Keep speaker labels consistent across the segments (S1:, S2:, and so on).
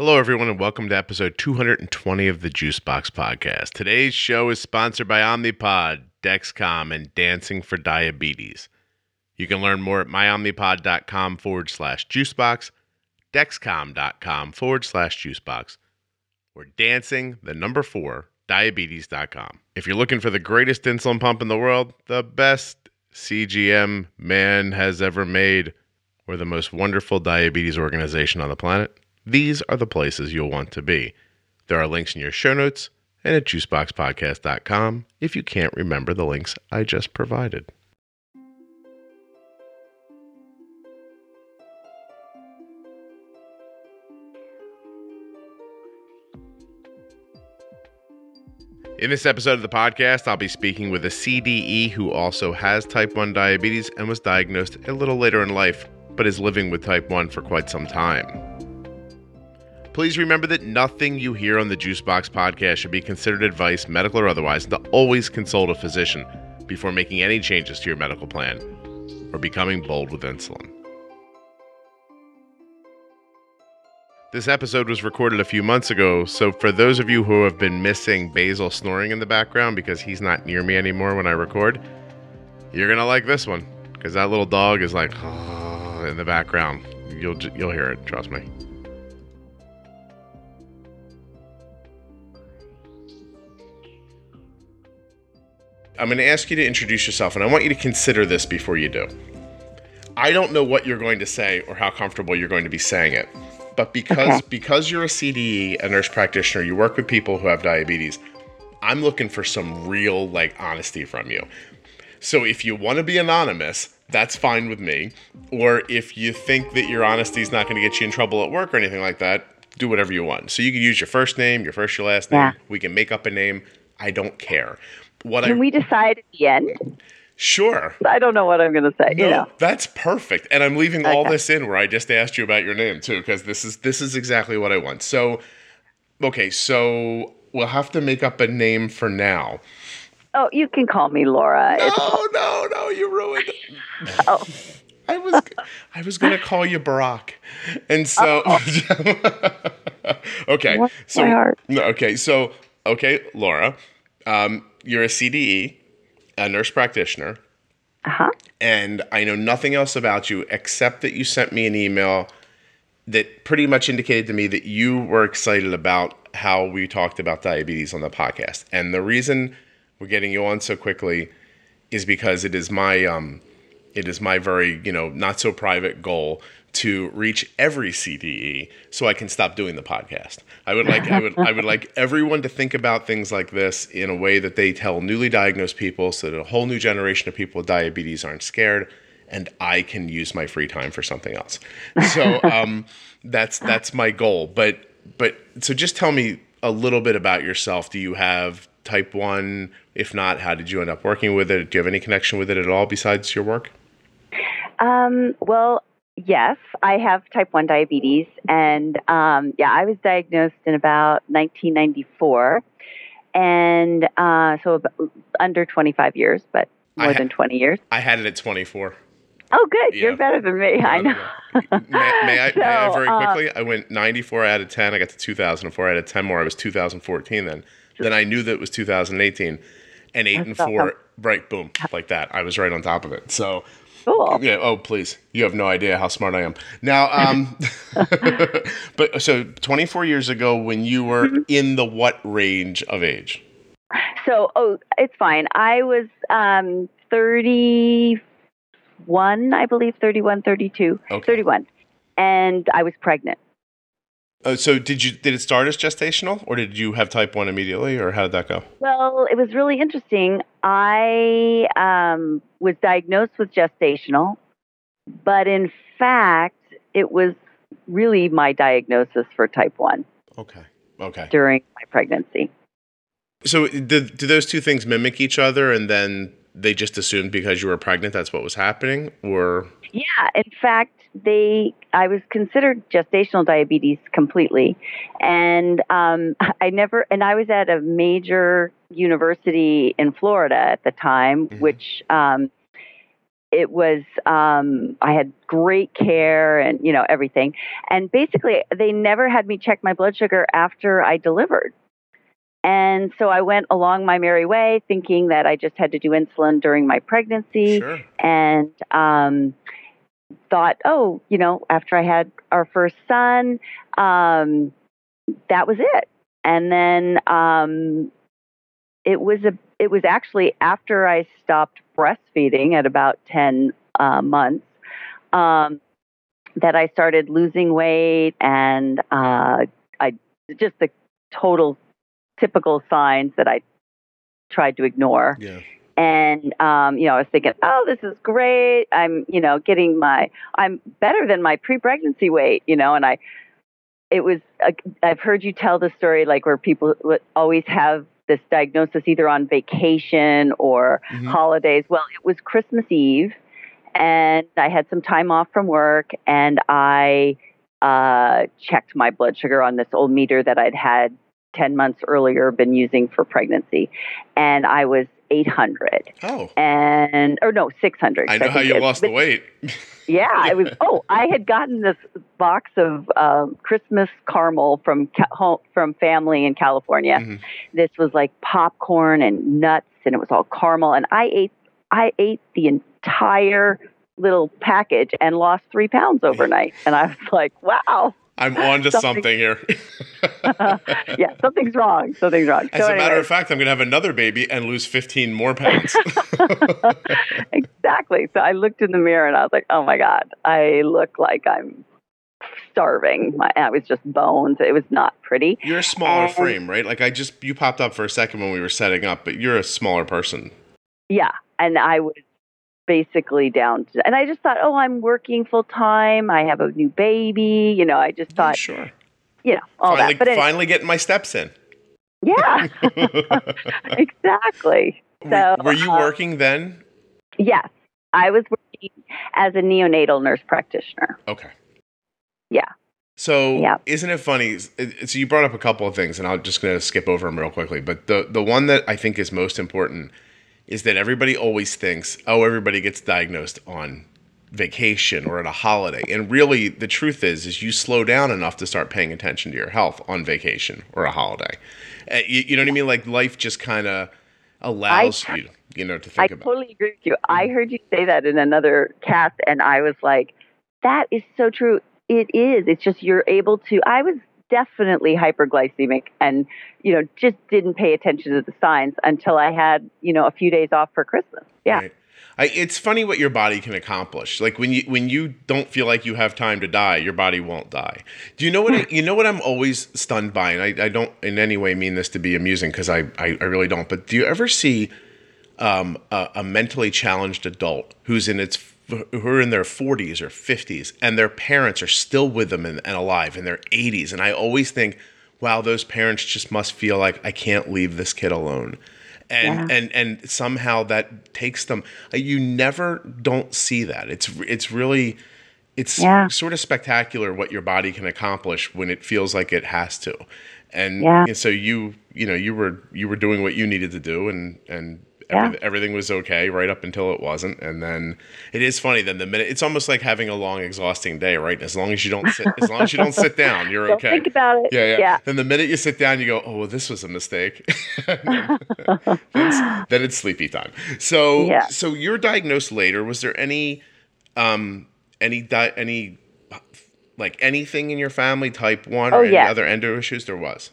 S1: Hello, everyone, and welcome to episode 220 of the Juicebox Podcast. Today's show is sponsored by Omnipod, Dexcom, and Dancing for Diabetes. You can learn more at myomnipod.com forward slash juicebox, dexcom.com forward slash juicebox, or dancing, the number four, diabetes.com. If you're looking for the greatest insulin pump in the world, the best CGM man has ever made, or the most wonderful diabetes organization on the planet, these are the places you'll want to be. There are links in your show notes and at juiceboxpodcast.com if you can't remember the links I just provided. In this episode of the podcast, I'll be speaking with a CDE who also has type 1 diabetes and was diagnosed a little later in life, but is living with type 1 for quite some time. Please remember that nothing you hear on the Juicebox podcast should be considered advice, medical or otherwise, to always consult a physician before making any changes to your medical plan or becoming bold with insulin. This episode was recorded a few months ago, so for those of you who have been missing Basil snoring in the background because he's not near me anymore when I record, you're gonna like this one because that little dog is like ah, in the background. You'll you'll hear it, trust me. I'm going to ask you to introduce yourself, and I want you to consider this before you do. I don't know what you're going to say or how comfortable you're going to be saying it, but because okay. because you're a CDE, a nurse practitioner, you work with people who have diabetes. I'm looking for some real like honesty from you. So if you want to be anonymous, that's fine with me. Or if you think that your honesty is not going to get you in trouble at work or anything like that, do whatever you want. So you can use your first name, your first, your last name. Yeah. We can make up a name. I don't care
S2: what Can I, we decide at the end?
S1: Sure.
S2: I don't know what I'm going to say. No, you know,
S1: that's perfect. And I'm leaving okay. all this in where I just asked you about your name too, because this is this is exactly what I want. So, okay, so we'll have to make up a name for now.
S2: Oh, you can call me Laura.
S1: No, it's... no, no, you ruined it. oh. I was I was gonna call you Barack, and so oh. okay, so okay, so okay, Laura, um, you're a CDE, a nurse practitioner.
S2: Uh-huh.
S1: And I know nothing else about you except that you sent me an email that pretty much indicated to me that you were excited about how we talked about diabetes on the podcast. And the reason we're getting you on so quickly is because it is my um it is my very, you know, not so private goal to reach every CDE so I can stop doing the podcast. I would like I would I would like everyone to think about things like this in a way that they tell newly diagnosed people so that a whole new generation of people with diabetes aren't scared and I can use my free time for something else. So um, that's that's my goal. But but so just tell me a little bit about yourself. Do you have type 1? If not, how did you end up working with it? Do you have any connection with it at all besides your work?
S2: Um, well, Yes, I have type 1 diabetes. And um, yeah, I was diagnosed in about 1994. And uh, so under 25 years, but more ha- than 20 years.
S1: I had it at 24.
S2: Oh, good. Yeah. You're better than me. I know.
S1: may, may, I, so, may, I, very uh, quickly? Uh, I went 94 out of 10. I got to 2004. I had 10 more. I was 2014 then. Then I knew that it was 2018. And 8 and 4, right, boom, like that. I was right on top of it. So
S2: Cool.
S1: Yeah. Oh, please. You have no idea how smart I am. Now, um, but so 24 years ago, when you were mm-hmm. in the what range of age?
S2: So, oh, it's fine. I was um, 31, I believe, 31, 32, okay. 31. And I was pregnant.
S1: Uh, so did you did it start as gestational, or did you have type one immediately, or how did that go?
S2: Well, it was really interesting. I um, was diagnosed with gestational, but in fact, it was really my diagnosis for type one.
S1: Okay. Okay.
S2: During my pregnancy.
S1: So, do, do those two things mimic each other, and then they just assumed because you were pregnant that's what was happening, or?
S2: Yeah. In fact, they I was considered gestational diabetes completely, and um, I never and I was at a major university in Florida at the time, mm-hmm. which um, it was um, I had great care and you know everything. And basically, they never had me check my blood sugar after I delivered. And so I went along my merry way, thinking that I just had to do insulin during my pregnancy,
S1: Sure.
S2: and um, thought, oh, you know, after I had our first son, um, that was it. And then um, it was a it was actually after I stopped breastfeeding at about ten uh, months um, that I started losing weight, and uh, I just the total typical signs that I tried to ignore.
S1: Yeah.
S2: And um, you know, I was thinking, oh, this is great. I'm, you know, getting my, I'm better than my pre-pregnancy weight, you know. And I, it was, I've heard you tell the story like where people always have this diagnosis either on vacation or
S1: Mhm.
S2: holidays. Well, it was Christmas Eve, and I had some time off from work, and I uh, checked my blood sugar on this old meter that I'd had 10 months earlier been using for pregnancy, and I was 800
S1: Oh,
S2: and or no 600
S1: I know how you lost the weight.
S2: yeah it was oh i had gotten this box of um, christmas caramel from home, from family in california.
S1: Mhm.
S2: this was like popcorn and nuts and it was all caramel and i ate i ate the entire little package and lost three pounds overnight. And i was like wow
S1: I'm on to
S2: Something-
S1: something here.
S2: yeah something's wrong something's wrong
S1: As
S2: so
S1: a matter of fact, I'm going to have another baby and lose 15 more pounds.
S2: exactly. So I looked in the mirror and I was like, oh my God, I look like I'm starving. My, I was just bones. It was not pretty.
S1: you're a smaller
S2: And-
S1: frame, right? Like I just, you popped up for a second when we were setting up, but you're a smaller person.
S2: Yeah. And I was basically down to, and I just thought, oh, I'm working full time. I have a new baby. You know, I just thought,
S1: sure.
S2: you know, all
S1: finally,
S2: that. But anyway,
S1: finally getting my steps in.
S2: yeah, exactly. So,
S1: were you
S2: uh,
S1: working then?
S2: Yes. I was working as a neonatal nurse practitioner.
S1: Okay.
S2: Yeah.
S1: So
S2: Yeah.
S1: isn't it funny? So you brought up a couple of things, and I'm just going to skip over them real quickly. But the the one that I think is most important is that everybody always thinks, oh, everybody gets diagnosed on vacation or at a holiday, and really the truth is, is you slow down enough to start paying attention to your health on vacation or a holiday. Uh, you, you know what I mean? Like life just kind of allows you, you know, to
S2: I
S1: think about. It.
S2: I totally agree with you. I heard you say that in another cast, and I was like, that is so true. It is. It's just you're able to. I was definitely hyperglycemic and, you know, just didn't pay attention to the signs until I had, you know, a few days off for Christmas. Yeah.
S1: Right. I, it's funny what your body can accomplish. Like when you when you don't feel like you have time to die, your body won't die. Do you know what you know what I'm always stunned by, and I, I don't in any way mean this to be amusing because I, I I really don't. But do you ever see um, a, a mentally challenged adult who's in its who are in their 40s or 50s and their parents are still with them and, and alive in their 80s and i always think wow those parents just must feel like i can't leave this kid alone and
S2: Yeah.
S1: and and somehow that takes them uh, you never don't see that it's it's really it's
S2: Yeah.
S1: sort of spectacular what your body can accomplish when it feels like it has to and,
S2: Yeah.
S1: and so you you know you were you were doing what you needed to do and and
S2: Yeah.
S1: everything was okay right up until it wasn't. And then it is funny then the minute it's almost like having a long exhausting day right? As long as you don't sit as long as you don't sit down you're
S2: Don't
S1: okay.
S2: think about it.
S1: yeah, yeah.
S2: Yeah.
S1: then the minute you sit down you go oh well this was a mistake. Then, it's, then it's sleepy time. So
S2: Yeah.
S1: so you're diagnosed later. Was there any um any di- any like anything in your family type 1
S2: Oh,
S1: or any other endo issues? There was.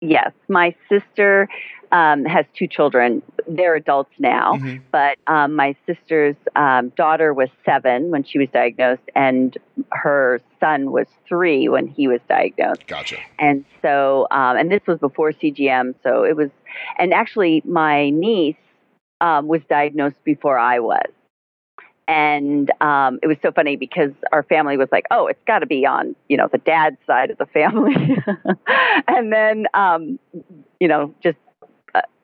S2: Yes, my sister um, has two children. They're adults now,
S1: Mhm.
S2: but um, my sister's um, daughter was seven when she was diagnosed, and her son was three when he was diagnosed.
S1: gotcha
S2: And so, um, and this was before CGM, so it was, and actually, my niece um, was diagnosed before I was. And um, it was so funny because our family was like, "Oh, it's got to be on, you know, the dad's side of the family." and then, um, you know, just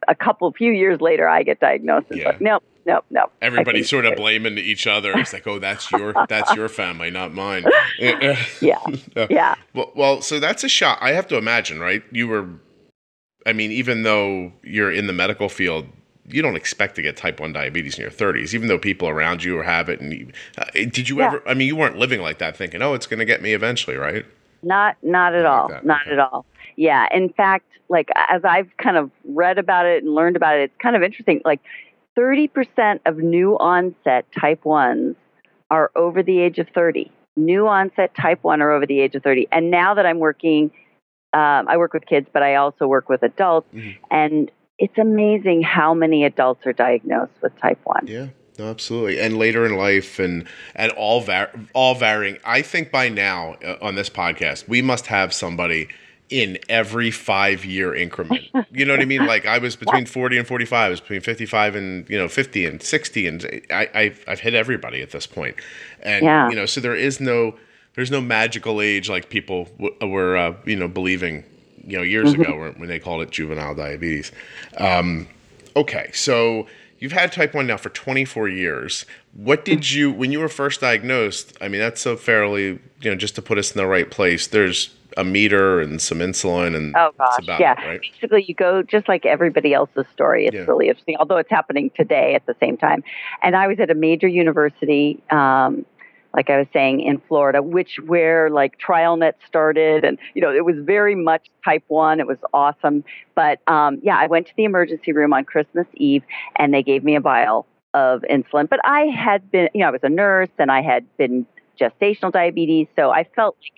S2: a, couple, few years later, I get diagnosed.
S1: Yeah.
S2: like, nope, nope, nope. I
S1: everybody sort of blaming each other it's like oh that's your that's your family not mine
S2: Yeah,
S1: Yeah.
S2: yeah.
S1: Well, well, so that's a shot. I have to imagine, right? You were, I mean, even though you're in the medical field, you don't expect to get type 1 diabetes in your 30s even though people around you have it and you, uh, did you
S2: Yeah.
S1: ever i mean you weren't living like that thinking oh it's going to get me eventually right
S2: Not not at
S1: Like
S2: all.
S1: that,
S2: Not
S1: okay.
S2: at all. Yeah. In fact, like as I've kind of read about it and learned about it, it's kind of interesting. Like 30% of new onset type 1s are over the age of 30. New onset type 1 are over the age of 30. And now that I'm working, um, I work with kids, but I also work with adults.
S1: Mhm.
S2: And it's amazing how many adults are diagnosed with type 1.
S1: Yeah, no, absolutely. And later in life, and and all var- all varying. I think by now uh, on this podcast, we must have somebody in every five year increment. You know what I mean? Like I was between forty and forty five. I was between fifty five and you know fifty and sixty, and I I've, I've hit everybody at this point. And
S2: Yeah.
S1: you know, so there is no there's no magical age like people w- were uh, you know believing you know years ago when, when they called it juvenile diabetes. Um, okay, so you've had type 1 now for 24 years. What did you, when you were first diagnosed? I mean, that's a fairly, you know, just to put us in the right place, there's a meter and some insulin, and
S2: Oh gosh, yeah.
S1: it, right?
S2: Basically, you go just like everybody else's story. It's
S1: Yeah.
S2: really interesting, although it's happening today at the same time. And I was at a major university, um, like I was saying, in Florida, which where like TrialNet started, and you know it was very much Type One. It was awesome. But um, yeah, I went to the emergency room on Christmas Eve, and they gave me a vial of insulin. But I had been, you know, I was a nurse, and I had been gestational diabetes, so I felt like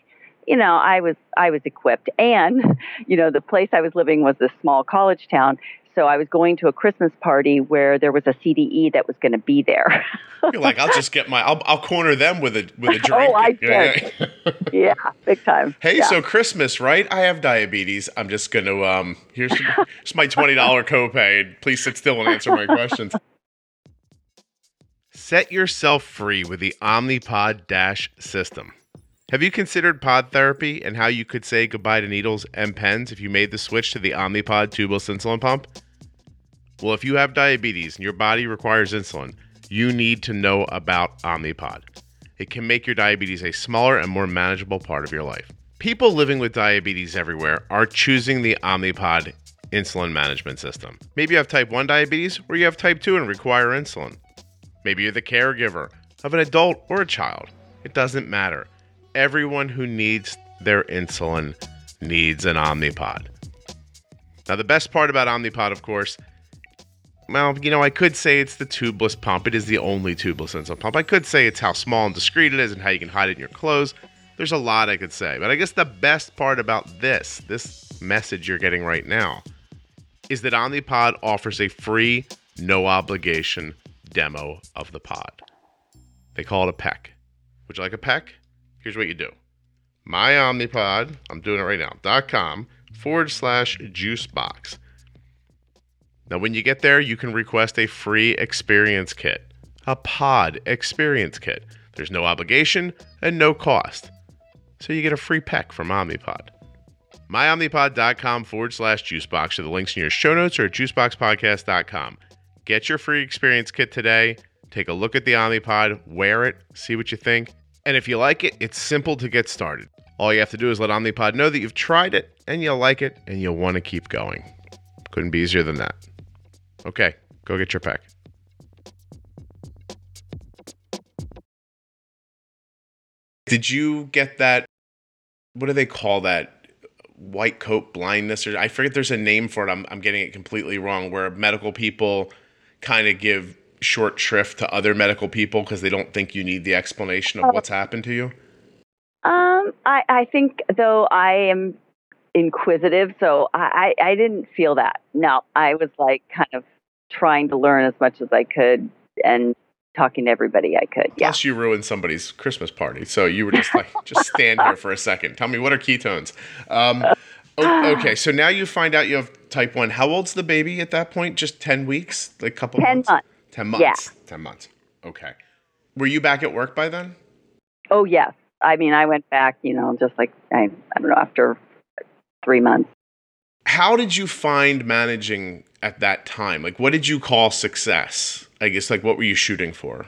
S2: you know, I was I was equipped, and you know, the place I was living was a small college town, so I was going to a Christmas party where there was a CDE that was going to be there.
S1: You're like, I'll just get my, I'll, I'll corner them with a with a drink.
S2: Oh, I
S1: Yeah, yeah.
S2: big time.
S1: Hey,
S2: yeah.
S1: so Christmas, right? I have diabetes. I'm just gonna um here's here's my twenty dollar copay. Please sit still and answer my questions. Set yourself free with the Omnipod Dash system. Have you considered pod therapy and how you could say goodbye to needles and pens if you made the switch to the Omnipod tubeless insulin pump? Well, if you have diabetes and your body requires insulin, you need to know about Omnipod. It can make your diabetes a smaller and more manageable part of your life. People living with diabetes everywhere are choosing the Omnipod insulin management system. Maybe you have type 1 diabetes or you have type 2 and require insulin. Maybe you're the caregiver of an adult or a child. It doesn't matter. Everyone who needs their insulin needs an Omnipod. Now, the best part about Omnipod, of course, well, you know, I could say it's the tubeless pump. It is the only tubeless insulin pump. I could say it's how small and discreet it is and how you can hide it in your clothes. There's a lot I could say. But I guess the best part about this, this message you're getting right now, is that Omnipod offers a free, no obligation demo of the pod. They call it a peck. Would you like a peck? Here's what you do. My Omnipod, I'm doing it right now, dot com forward slash juice box. Now, when you get there, you can request a free experience kit, a pod experience kit. There's no obligation and no cost. So you get a free peck from Omnipod. MyOmnipod.com forward slash juicebox are the links in your show notes or at juiceboxpodcast.com. Get your free experience kit today. Take a look at the Omnipod, wear it, see what you think. And if you like it, it's simple to get started. All you have to do is let Omnipod know that you've tried it and you'll like it and you'll want to keep going. Couldn't be easier than that. Okay, go get your pack. Did you get that? What do they call that? White coat blindness, or I forget. There's a name for it. I'm I'm getting it completely wrong. Where medical people kind of give short shrift to other medical people because they don't think you need the explanation of what's happened to you.
S2: Um, I, I think though I am inquisitive, so I, I I didn't feel that. No, I was like kind of trying to learn as much as I could and talking to everybody I could. Yeah.
S1: Plus, you ruined somebody's Christmas party, so you were just like, just stand here for a second. Tell me what are ketones. Um, okay, so now you find out you have type one. How old's the baby at that point? Just ten weeks, like a couple
S2: 10
S1: months.
S2: months.
S1: Ten months. Ten months. Okay. Were you back at work by then?
S2: Oh yes. I mean, I went back. You know, just like I I don't know after three months.
S1: How did you find managing at that time? Like, what did you call success? I guess, like, what were you shooting for?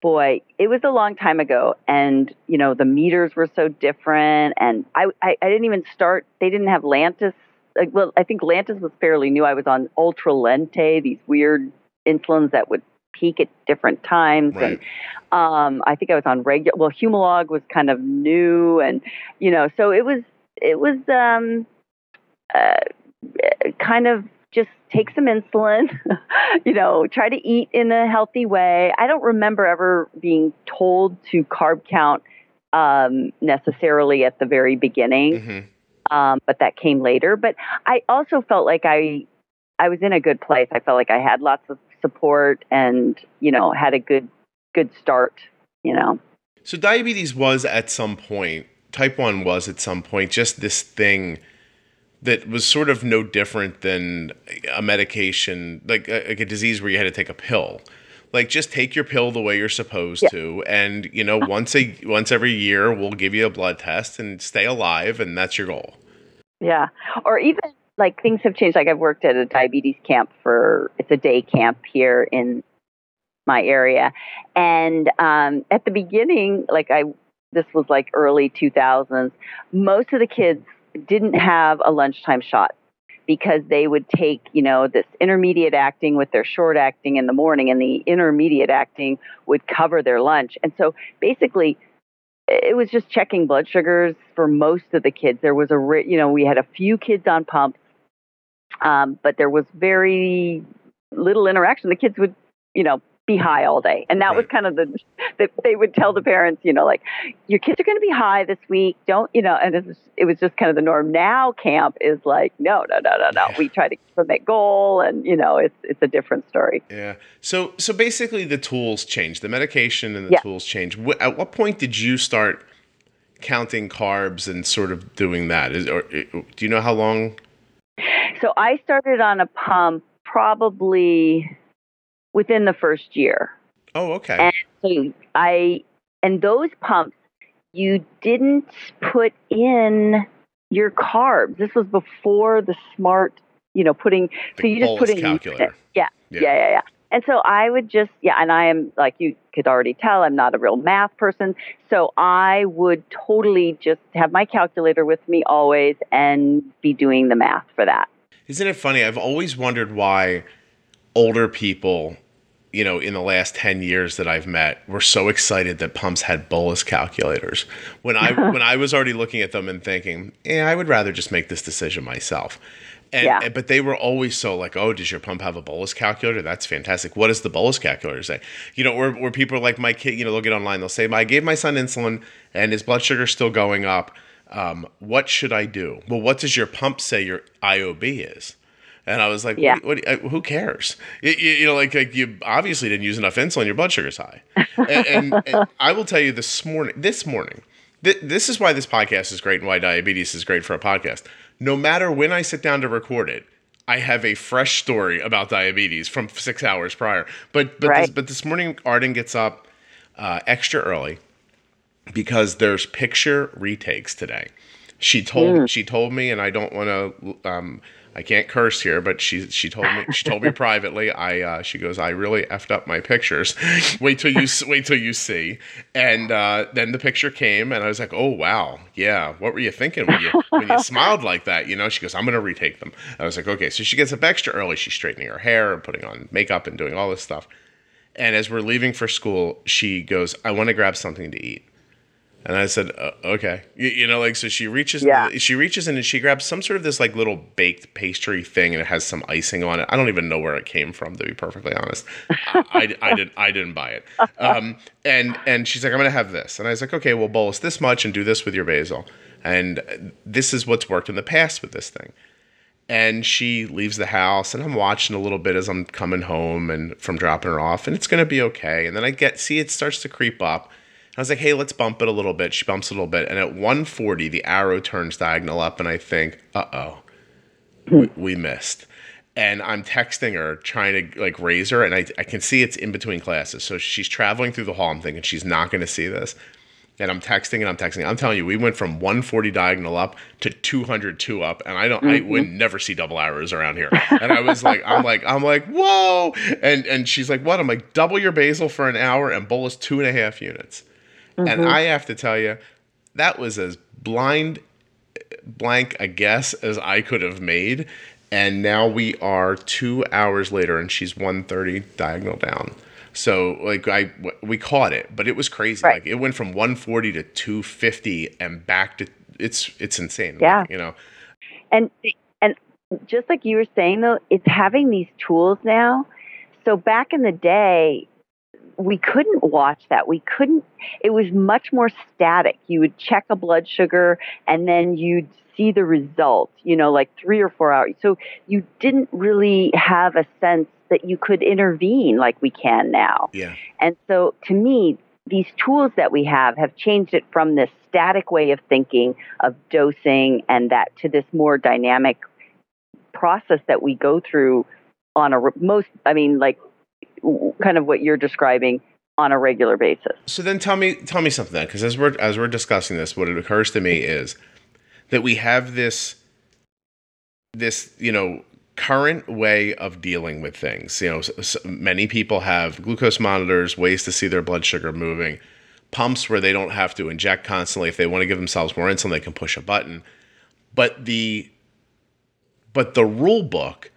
S2: boy, it was a long time ago, and you know the meters were so different, and I I, I didn't even start. They didn't have Lantus like, well, I think Lantus was fairly new. I was on Ultra Lente, these weird insulins that would peak at different times,
S1: Right.
S2: and um, I think I was on regular. Well, Humalog was kind of new, and you know, so it was it was um, uh, kind of just take some insulin, you know, try to eat in a healthy way. I don't remember ever being told to carb count um, necessarily at the very beginning,
S1: hmm
S2: um, but that came later. But I also felt like I I was in a good place. I felt like I had lots of support and you know had a good good start. You know.
S1: So diabetes was at some point, type 1 was at some point just this thing that was sort of no different than a medication, like a, like a disease where you had to take a pill. Like just take your pill the way you're supposed
S2: Yeah.
S1: to and you know once a once every year we'll give you a blood test and stay alive and that's your goal.
S2: Yeah. Or even like things have changed. Like I've worked at a diabetes camp for it's a day camp here in my area. And um at the beginning, like I this was like early 2000s, most of the kids didn't have a lunchtime shot because they would take, you know, this intermediate acting with their short acting in the morning and the intermediate acting would cover their lunch. And so basically it was just checking blood sugars for most of the kids. There was a, you know, we had a few kids on pumps, um, but there was very little interaction. The kids would, you know, be high all day, and that was kind of the that they would tell the parents, you know, like your kids are going to be high this week. Don't, you know, and it was, it was just kind of the norm. Now camp is like, no, no, no, no, no.
S1: Yeah.
S2: We try to keep them at goal, and you know, it's it's a different story.
S1: Yeah. So so basically the tools change, the medication and the
S2: Yeah.
S1: tools change. At what point did you start counting carbs and sort of doing that? Is or do you know how long?
S2: So I started on a pump probably within the first year.
S1: Oh, okay.
S2: And so I and those pumps you didn't put in your carbs. This was before the smart, you know, putting
S1: The
S2: so you just put in
S1: calculator.
S2: Yeah,
S1: Yeah.
S2: yeah, yeah, yeah. And so I would just yeah, and I am like you could already tell I'm not a real math person. So I would totally just have my calculator with me always and be doing the math for that.
S1: Isn't it funny? I've always wondered why older people, you know, in the last 10 years that I've met were so excited that pumps had bolus calculators. When I when I was already looking at them and thinking, "Yeah, I would rather just make this decision myself." And,
S2: Yeah.
S1: and- but they were always so like, "Oh, does your pump have a bolus calculator? That's fantastic. What does the bolus calculator say?" You know, where where people are like my kid, you know, they'll get online, they'll say, "I gave my son insulin and his blood sugar's still going up. Um, what should I do?" Well, what does your pump say your IOB is? And I was like,
S2: Yeah.
S1: what, what, who cares? You, you, know, like, like you obviously didn't use enough insulin. Your blood sugar's high. and, and, and I will tell you this morning, this morning, th- this is why this podcast is great and why diabetes is great for a podcast. No matter when I sit down to record it, I have a fresh story about diabetes from six hours prior. But but this, but this morning, Arden gets up uh, extra early because there's picture retakes today. She told she told me, and I don't want to. Um, I can't curse here, but she she told me she told me privately. I uh, she goes, I really effed up my pictures. wait till you wait till you see. And uh, then the picture came, and I was like, oh wow, yeah. What were you thinking when you when you smiled like that? You know. She goes, I'm gonna retake them. I was like, okay. So she gets up extra early. She's straightening her hair and putting on makeup and doing all this stuff. And as we're leaving for school, she goes, I want to grab something to eat. And I said, uh, okay. You, you know, like, so she reaches,
S2: Yeah.
S1: she reaches in and she grabs some sort of this like little baked pastry thing and it has some icing on it. I don't even know where it came from, to be perfectly honest. I, I, I didn't, I didn't buy it. Um, and, and she's like, I'm going to have this. And I was like, okay, well, bolus this much and do this with your basal. And this is what's worked in the past with this thing and she leaves the house and i'm watching a little bit as i'm coming home and from dropping her off and it's going to be okay and then i get see it starts to creep up i was like hey let's bump it a little bit she bumps a little bit and at 140 the arrow turns diagonal up and i think uh-oh we, we missed and i'm texting her trying to like raise her and I, I can see it's in between classes so she's traveling through the hall i'm thinking she's not going to see this and I'm texting and I'm texting. I'm telling you, we went from 140 diagonal up to 202 up, and I don't, I mm-hmm. would never see double arrows around here. And I was like, I'm like, I'm like, whoa! And and she's like, what? I'm like, double your basal for an hour and bolus two and a half units. And mm-hmm. I have to tell you, that was as blind blank a guess as I could have made. And now we are two hours later, and she's 130 diagonal down. So like I we caught it, but it was crazy.
S2: Right.
S1: Like it went from 140 to 250 and back to it's it's insane.
S2: Yeah.
S1: you know.
S2: And and just like you were saying though, it's having these tools now. So back in the day, we couldn't watch that. We couldn't. It was much more static. You would check a blood sugar, and then you'd see the result. You know, like three or four hours. So you didn't really have a sense that you could intervene like we can now.
S1: Yeah.
S2: And so to me, these tools that we have have changed it from this static way of thinking of dosing and that to this more dynamic process that we go through on a most I mean like kind of what you're describing on a regular basis.
S1: So then tell me tell me something then because as we're as we're discussing this what it occurs to me is that we have this this you know current way of dealing with things you know s s- many people have glucose monitors ways to see their blood sugar moving pumps where they don't have to inject constantly if they want to give themselves more insulin they can push a button but the but the rule book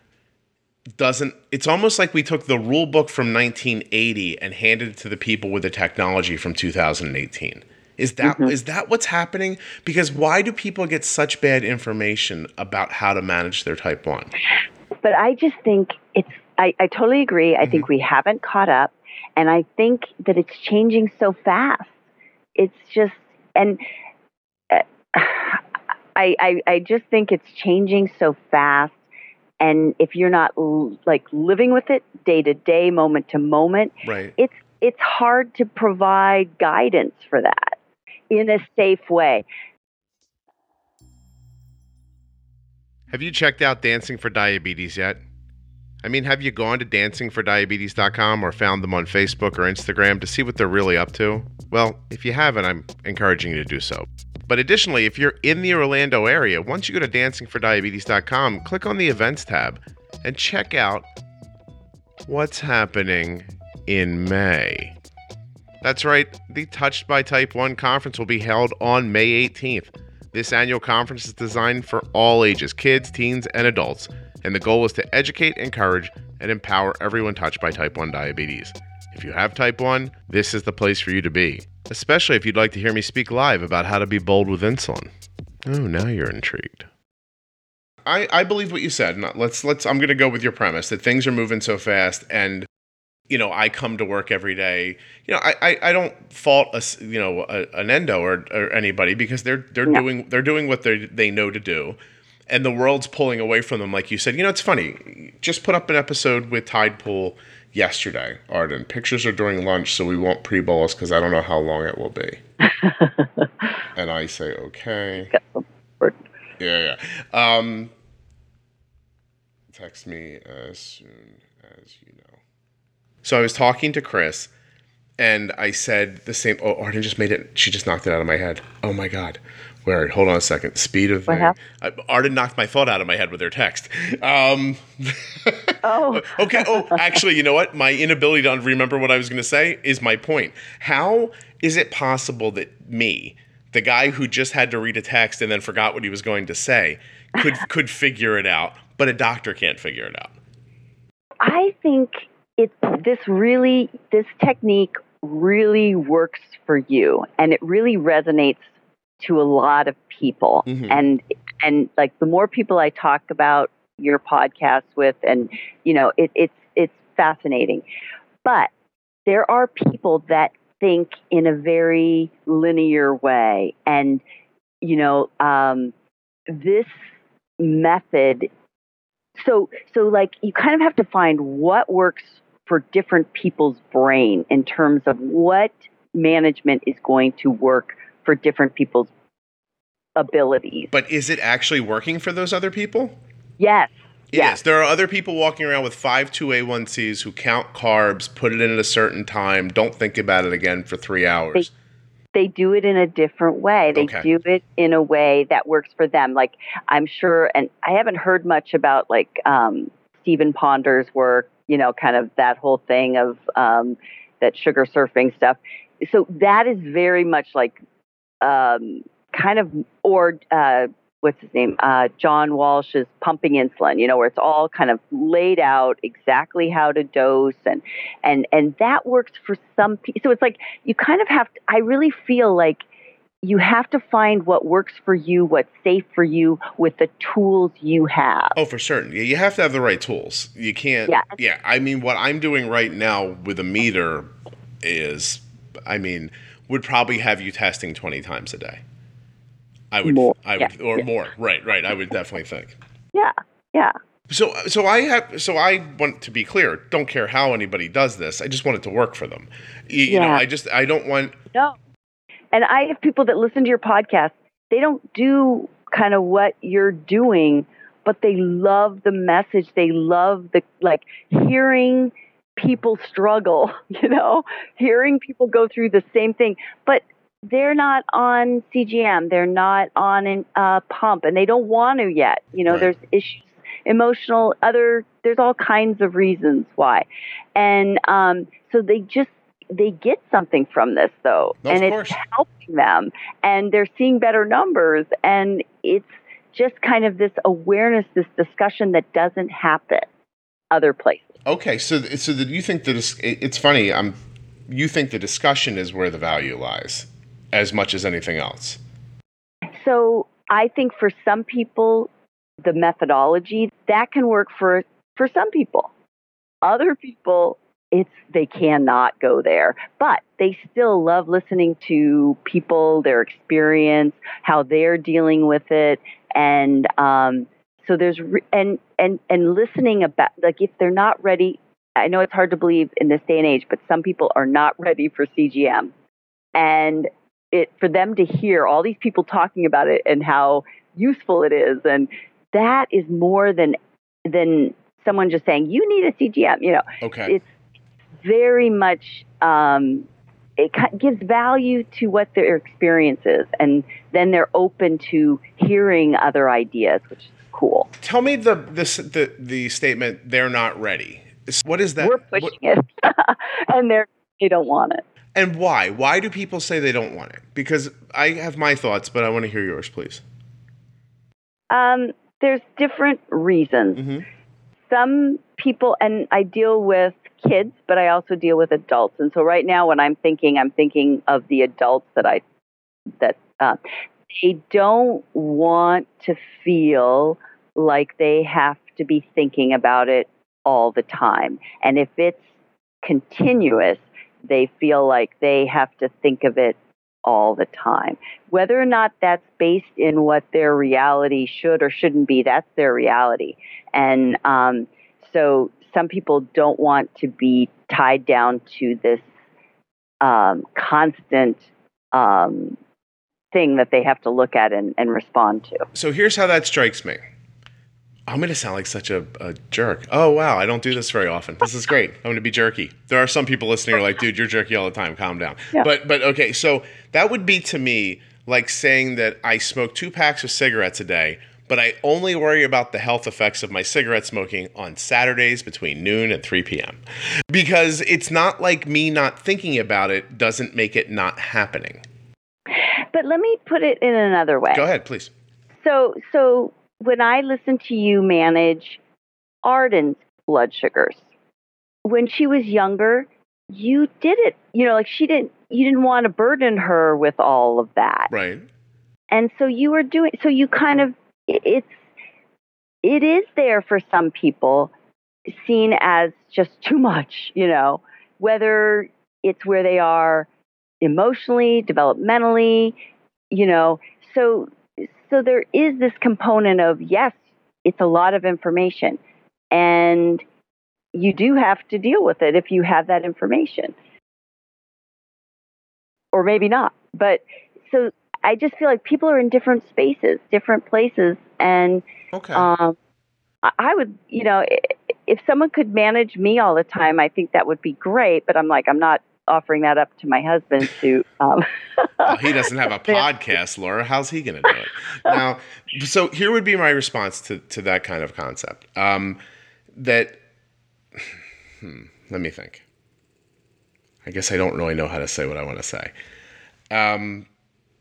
S1: doesn't it's almost like we took the rule book from 1980 and handed it to the people with the technology from 2018 is that is that what's happening? Because why do people get such bad information about how to manage their type 1
S2: But I just think it's I, I totally agree. I think we haven't caught up. And I think that it's changing so fast. It's just and uh, I, I I just think it's changing so fast and if you're not l- like living with it day to day moment to moment
S1: right
S2: it's it's hard to provide guidance for that in a safe way
S1: have you checked out dancing for diabetes yet I mean, have you gone to dancingfordiabetes.com or found them on Facebook or Instagram to see what they're really up to? Well, if you haven't, I'm encouraging you to do so. But additionally, if you're in the Orlando area, once you go to dancingfordiabetes.com, click on the events tab and check out what's happening in May. That's right, the Touched by Type 1 conference will be held on May 18th. This annual conference is designed for all ages kids, teens, and adults, and the goal is to educate, encourage, and empower everyone touched by type 1 diabetes. If you have type 1, this is the place for you to be, especially if you'd like to hear me speak live about how to be bold with insulin. Oh, now you're intrigued. I, I believe what you said. Now, Let's let's I'm going to go with your premise that things are moving so fast and you know, I come to work every day. You know, I, I, I don't fault a s- you know a, an endo or, or anybody because they're they're
S2: No.
S1: doing they're doing what they they know to do, and the world's pulling away from them. Like you said, you know, it's funny. Just put up an episode with Tidepool yesterday, Arden. Pictures are during lunch, so we won't pre bolus because I don't know how long it will be. and I say okay. Yeah, yeah. Um, text me as soon as you know. So I was talking to Chris, and I said the same. Oh, Arden just made it. She just knocked it out of my head. Oh my god. Where? Hold on a second. Speed of? Uh, Arden knocked my thought out of my head with her text. Um,
S2: Oh.
S1: okay. Oh, actually, you know what? My inability to remember what I was going to say is my point. How is it possible that me, the guy who just had to read a text and then forgot what he was going to say, could could figure it out, but a doctor can't figure it out?
S2: I think it this really this technique really works for you and it really resonates to a lot of people.
S1: Mhm.
S2: and and like the more people I talk about your podcast with and you know it, it's it's fascinating. But there are people that think in a very linear way. And you know um, this method so so like you kind of have to find what works for different people's brain in terms of what management is going to work for different people's abilities
S1: But is it actually working for those other people?
S2: yes
S1: Yes, there are other people walking around with five two A1Cs who count carbs, put it in at a certain time, don't think about it again for three hours.
S2: they do it in a different way. They
S1: Okay.
S2: do it in a way that works for them. Like I'm sure, and I haven't heard much about like um, Stephen Ponder's work. You know, kind of that whole thing of um, that sugar surfing stuff. So that is very much like um, kind of or uh, what's his name? Uh, John Walsh's pumping insulin, you know, where it's all kind of laid out exactly how to dose and, and, and that works for some people. So it's like, you kind of have to, I really feel like you have to find what works for you, what's safe for you with the tools you have.
S1: Oh, for certain. Yeah, you have to have the right tools. You can't. Yeah. Yeah. I mean, what I'm doing right now with a meter is, I mean, would probably have you testing 20 times a day. I would, more. I would, yeah. or yeah. more. Right, right. I would definitely think.
S2: Yeah, yeah.
S1: So, so I have, so I want to be clear. Don't care how anybody does this. I just want it to work for them. You, yeah. you know, I just, I don't want.
S2: No. And I have people that listen to your podcast. They don't do kind of what you're doing, but they love the message. They love the like hearing people struggle, you know, hearing people go through the same thing. But they're not on CGM, they're not on a uh, pump, and they don't want to yet. You know, right. there's issues, emotional, other, there's all kinds of reasons why. And um, so they just, they get something from this though,
S1: and
S2: it's helping them, and they're seeing better numbers, and it's just kind of this awareness, this discussion that doesn't happen other places.
S1: Okay, so so that you think that it's funny. I'm you think the discussion is where the value lies as much as anything else?
S2: So I think for some people, the methodology that can work for for some people. Other people, it's they cannot go there, but they still love listening to people, their experience, how they're dealing with it, and um, so there's re- and and and listening about like if they're not ready. I know it's hard to believe in this day and age, but some people are not ready for CGM, and it for them to hear all these people talking about it and how useful it is and that is more than than someone just saying you need a CGM you know
S1: okay
S2: it's very much um, it gives value to what their experience is and then they're open to hearing other ideas which is cool
S1: tell me the this the the statement they're not ready what is that
S2: we're pushing what? it and they're they don't want it
S1: and why? Why do people say they don't want it? Because I have my thoughts, but I want to hear yours, please.
S2: Um, there's different reasons. Mm-hmm. Some people, and I deal with kids, but I also deal with adults. And so right now, when I'm thinking, I'm thinking of the adults that I that uh, they don't want to feel like they have to be thinking about it all the time. And if it's continuous, they feel like they have to think of it all the time. Whether or not that's based in what their reality should or shouldn't be, that's their reality. And um, so some people don't want to be tied down to this um, constant um, thing that they have to look at and, and respond to.
S1: So here's how that strikes me. I'm going to sound like such a, a, jerk. Oh, wow. I don't do this very often. This is great. I'm going to be jerky. There are some people listening who are like, dude, you're jerky all the time. Calm down. Yeah. But, but okay. So that would be to me like saying that I smoke two packs of cigarettes a day, but I only worry about the health effects of my cigarette smoking on Saturdays between noon and 3 p.m. Because it's not like me not thinking about it doesn't make it not happening.
S2: But let me put it in another way.
S1: Go ahead, please.
S2: So, so when I listen to you manage Arden's blood sugars, when she was younger, you did it. You know, like she didn't, you didn't want to burden her with all of that.
S1: Right.
S2: And so you were doing, so you kind of, it's, it is there for some people seen as just too much, you know, whether it's where they are emotionally, developmentally, you know. So so there is this component of yes, it's a lot of information, and you do have to deal with it if you have that information, or maybe not. But so I just feel like people are in different spaces, different places, and
S1: okay.
S2: um, I would, you know, if someone could manage me all the time, I think that would be great. But I'm like, I'm not offering that up to my husband to. Um,
S1: well, he doesn't have a podcast, Laura. How's he going to do it? Now, so here would be my response to, to that kind of concept. Um, that, hmm, let me think. I guess I don't really know how to say what I want to say. Um,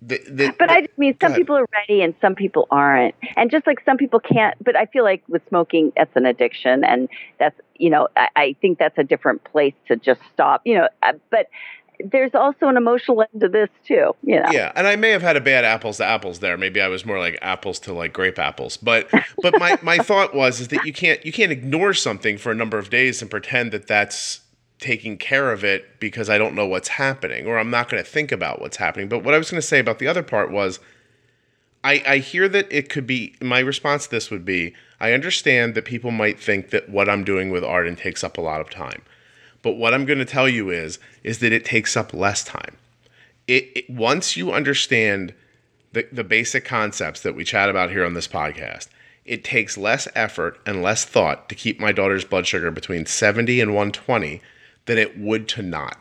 S1: The, the,
S2: but
S1: the,
S2: I just mean some people are ready and some people aren't. And just like some people can't, but I feel like with smoking, that's an addiction. And that's, you know, I, I think that's a different place to just stop, you know, uh, but there's also an emotional end to this too, you know.
S1: Yeah, and I may have had a bad apples to apples there. Maybe I was more like apples to like grape apples. But but my my thought was is that you can't you can't ignore something for a number of days and pretend that that's taking care of it because I don't know what's happening or I'm not going to think about what's happening. But what I was going to say about the other part was I, I hear that it could be my response to this would be I understand that people might think that what I'm doing with Arden takes up a lot of time. But what I'm going to tell you is is that it takes up less time. It, it once you understand the, the basic concepts that we chat about here on this podcast, it takes less effort and less thought to keep my daughter's blood sugar between 70 and 120 than it would to not.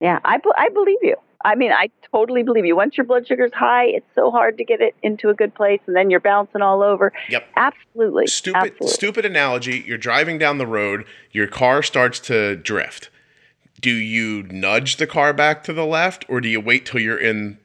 S2: Yeah, I, I believe you. I mean, I totally believe you. Once your blood sugar's high, it's so hard to get it into a good place, and then you're bouncing all over.
S1: Yep.
S2: Absolutely.
S1: Stupid,
S2: Absolutely.
S1: stupid analogy. You're driving down the road, your car starts to drift. Do you nudge the car back to the left, or do you wait till you're in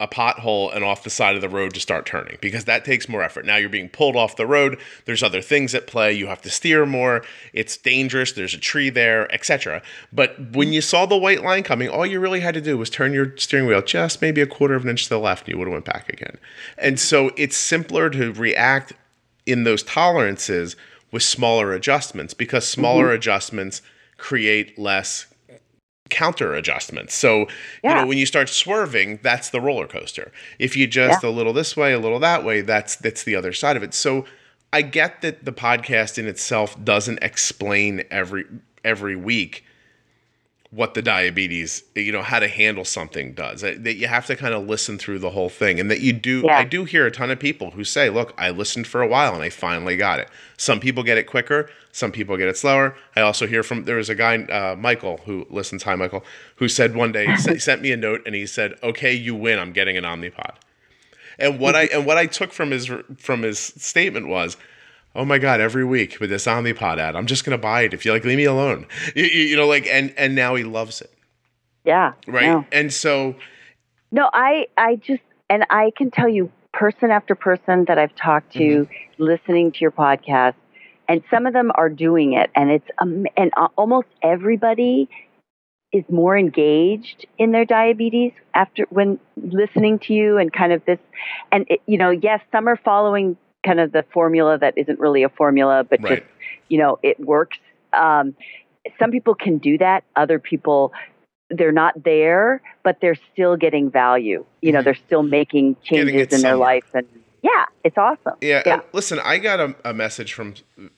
S1: a pothole and off the side of the road to start turning because that takes more effort. Now you're being pulled off the road. There's other things at play. You have to steer more. It's dangerous. There's a tree there, etc. But when you saw the white line coming, all you really had to do was turn your steering wheel just maybe a quarter of an inch to the left and you would have went back again. And so it's simpler to react in those tolerances with smaller adjustments because smaller mm-hmm. adjustments create less counter adjustments. So, yeah. you know, when you start swerving, that's the roller coaster. If you just yeah. a little this way, a little that way, that's that's the other side of it. So, I get that the podcast in itself doesn't explain every every week what the diabetes, you know, how to handle something does. That you have to kind of listen through the whole thing, and that you do. Yeah. I do hear a ton of people who say, "Look, I listened for a while and I finally got it." Some people get it quicker, some people get it slower. I also hear from there was a guy, uh, Michael, who listens. Hi, Michael, who said one day he sent me a note and he said, "Okay, you win. I'm getting an Omnipod." And what I and what I took from his from his statement was oh my god every week with this omnipod ad i'm just gonna buy it if you like leave me alone you, you know like and and now he loves it
S2: yeah
S1: right no. and so
S2: no i i just and i can tell you person after person that i've talked to mm-hmm. listening to your podcast and some of them are doing it and it's um, and almost everybody is more engaged in their diabetes after when listening to you and kind of this and it, you know yes some are following kind of the formula that isn't really a formula, but right. just, you know, it works. Um, some people can do that. Other people, they're not there, but they're still getting value. You know, mm-hmm. they're still making changes in their life. And yeah, it's awesome.
S1: Yeah. yeah. listen, I got a, a, message from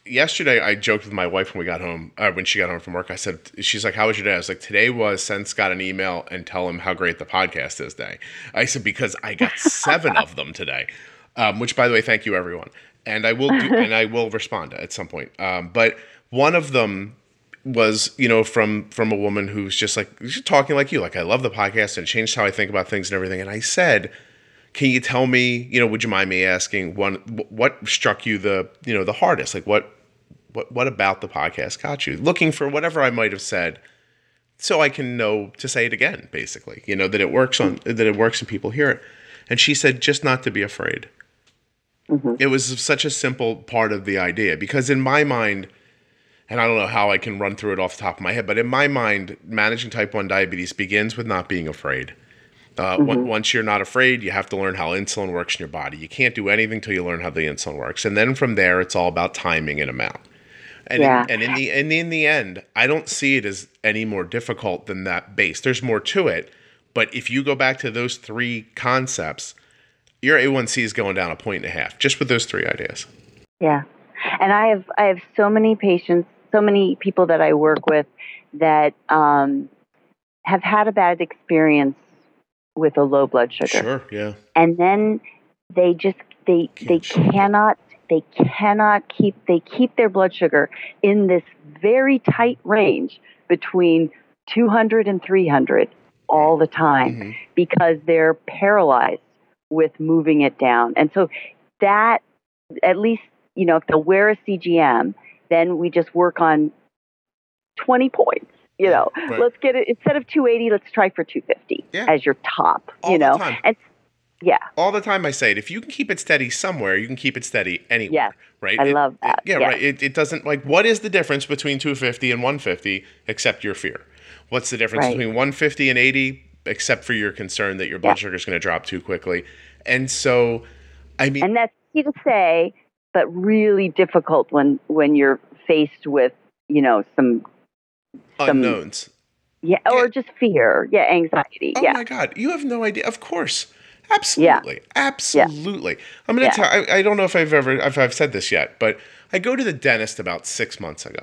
S1: yesterday. I joked with my wife when we got home, uh, when she got home from work. I said, she's like, how was your day? I was like, today was since got an email and tell him how great the podcast is day. I said, because I got seven of them today um, which by the way, thank you everyone, and I will do, and I will respond at some point. Um, but one of them was you know from from a woman who's just like she's talking like you, like I love the podcast and changed how I think about things and everything. And I said, can you tell me, you know, would you mind me asking one what struck you the you know the hardest, like what what what about the podcast got you looking for whatever I might have said so I can know to say it again, basically, you know, that it works on that it works and people hear it. And she said, just not to be afraid. Mm-hmm. It was such a simple part of the idea because in my mind, and I don't know how I can run through it off the top of my head, but in my mind, managing type 1 diabetes begins with not being afraid. Uh, mm-hmm. Once you're not afraid, you have to learn how insulin works in your body. You can't do anything until you learn how the insulin works, and then from there, it's all about timing and amount. And, yeah. in, and in the and in the end, I don't see it as any more difficult than that base. There's more to it, but if you go back to those three concepts, your A1C is going down a point and a half just with those three ideas.
S2: Yeah. And I have I have so many patients, so many people that I work with that um, have had a bad experience with a low blood sugar.
S1: Sure, yeah.
S2: And then they just they Can't they cannot they cannot keep they keep their blood sugar in this very tight range between 200 and 300 all the time mm-hmm. because they're paralyzed with moving it down. And so that, at least, you know, if they'll wear a CGM, then we just work on 20 points. You know, right. let's get it instead of 280, let's try for 250 yeah. as your top.
S1: All
S2: you know,
S1: and
S2: Yeah.
S1: All the time I say it. If you can keep it steady somewhere, you can keep it steady anywhere.
S2: Yes.
S1: Right.
S2: I
S1: It-
S2: love that.
S1: yeah,
S2: Yeah.
S1: Right. It, it doesn't like what is the difference between 250 and 150 except your fear? What's the difference
S2: Right.
S1: between 150 and 80 except for your concern that your blood
S2: Yeah.
S1: sugar is going to drop too quickly? And so, I mean,
S2: And that's easy to say, but really difficult when when you're faced with you know some some-
S1: unknowns.
S2: yeah or just fear, yeah, anxiety,
S1: Oh
S2: yeah.
S1: my God, you have no idea. Of course. Absolutely. Absolutely. I'm going
S2: Yeah.
S1: to tell I, I don't know if I've ever if I've said this yet, but I go to the dentist about 6 months ago.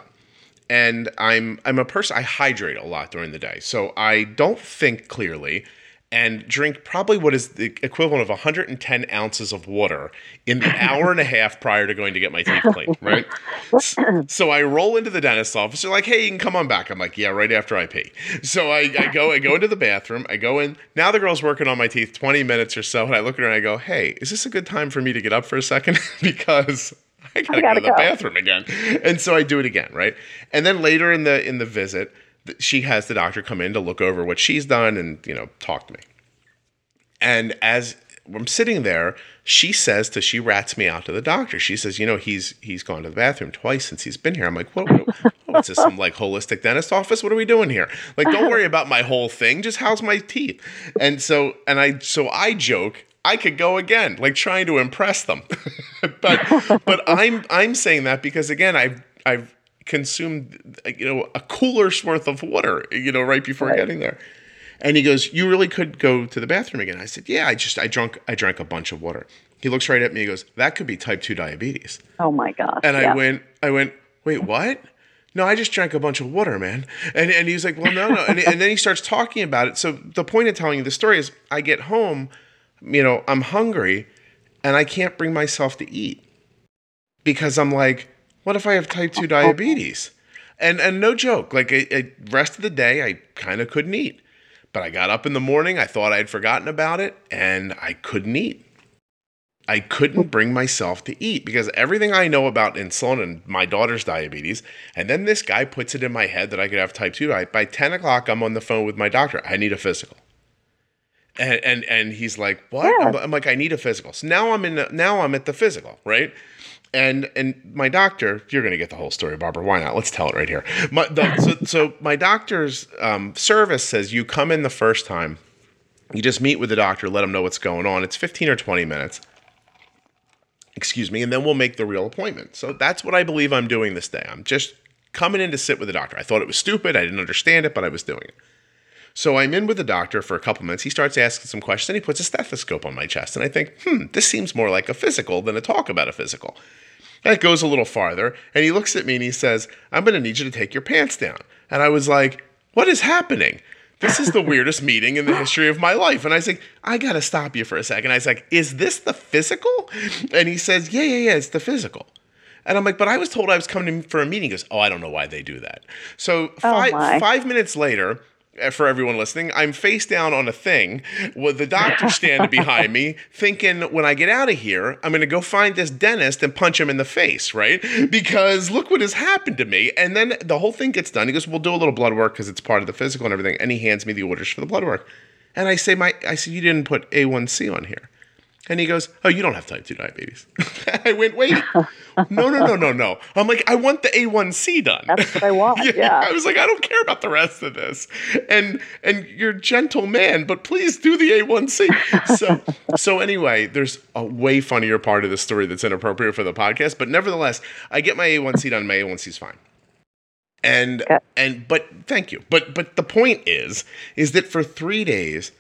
S1: And I'm I'm a person I hydrate a lot during the day. So I don't think clearly and drink probably what is the equivalent of 110 ounces of water in the hour and a half prior to going to get my teeth cleaned, right? So I roll into the dentist's office. They're like, "Hey, you can come on back." I'm like, "Yeah, right after I pee." So I, I go, I go into the bathroom. I go in. Now the girl's working on my teeth 20 minutes or so, and I look at her and I go, "Hey, is this a good time for me to get up for a second? because I gotta, go
S2: gotta
S1: to the
S2: go."
S1: bathroom again." And so I do it again, right? And then later in the in the visit, she has the doctor come in to look over what she's done and you know talk to me. And as I'm sitting there, she says to she rats me out to the doctor. She says, you know, he's he's gone to the bathroom twice since he's been here. I'm like, what? what oh, this some like holistic dentist office? What are we doing here? Like, don't worry about my whole thing. Just how's my teeth? And so and I so I joke. I could go again, like trying to impress them, but but I'm I'm saying that because again I've I've consumed you know a cooler's worth of water you know right before
S2: Right.
S1: getting there. And he goes, "You really could go to the bathroom again." I said, "Yeah, I just I drunk I drank a bunch of water." He looks right at me. He goes, "That could be type two diabetes."
S2: Oh my gosh.
S1: And I went, I went, "Wait, what?" No, I just drank a bunch of water, man. And and he's like, "Well, no, no." And, and then he starts talking about it. So the point of telling you the story is, I get home, you know, I'm hungry, and I can't bring myself to eat because I'm like, what if I have type two diabetes? And and no joke, like I, rest of the day, I kind of couldn't eat. But I got up in the morning, I thought I'd forgotten about it, and I couldn't eat. I couldn't bring myself to eat because everything I know about insulin and my daughter's diabetes, and then this guy puts it in my head that I could have type 2. I, by 10 o'clock, I'm on the phone with my doctor. I need a physical. And, and and he's like, "What?"
S2: Yeah.
S1: I'm, I'm like, "I need a physical." So now I'm in. The, now I'm at the physical, right? And and my doctor, you're gonna get the whole story, Barbara. Why not? Let's tell it right here. My, the, so so my doctor's um, service says you come in the first time, you just meet with the doctor, let him know what's going on. It's 15 or 20 minutes. Excuse me, and then we'll make the real appointment. So that's what I believe I'm doing this day. I'm just coming in to sit with the doctor. I thought it was stupid. I didn't understand it, but I was doing it. So I'm in with the doctor for a couple minutes. He starts asking some questions and he puts a stethoscope on my chest. And I think, hmm, this seems more like a physical than a talk about a physical. That goes a little farther. And he looks at me and he says, I'm going to need you to take your pants down. And I was like, what is happening? This is the weirdest meeting in the history of my life. And I was like, I got to stop you for a second. I was like, is this the physical? And he says, yeah, yeah, yeah, it's the physical. And I'm like, but I was told I was coming for a meeting. He goes, oh, I don't know why they do that. So five,
S2: my.
S1: minutes later, Uh, for everyone listening, I'm face down on a thing with the doctor standing behind me, thinking when I get out of here, I'm going to go find this dentist and punch him in the face, right? Because look what has happened to me. And then the whole thing gets done. He goes, "We'll do a little blood work because it's part of the physical and everything." And he hands me the orders for the blood work. And I say, "My," I said, "You didn't put A1C on here." And he goes, "Oh, you don't have type two diabetes." I went, "Wait, no, no, no, no, no." I'm like, "I want the A1C done."
S2: That's what I want. yeah.
S1: I was like, I don't care about the rest of this. And and you're a gentle man, but please do the A1C. So so anyway, there's a way funnier part of the story that's inappropriate for the podcast, but nevertheless, I get my A1C done. My A1C's fine. And
S2: Okay.
S1: and but thank you. But but the point is is that for 3 days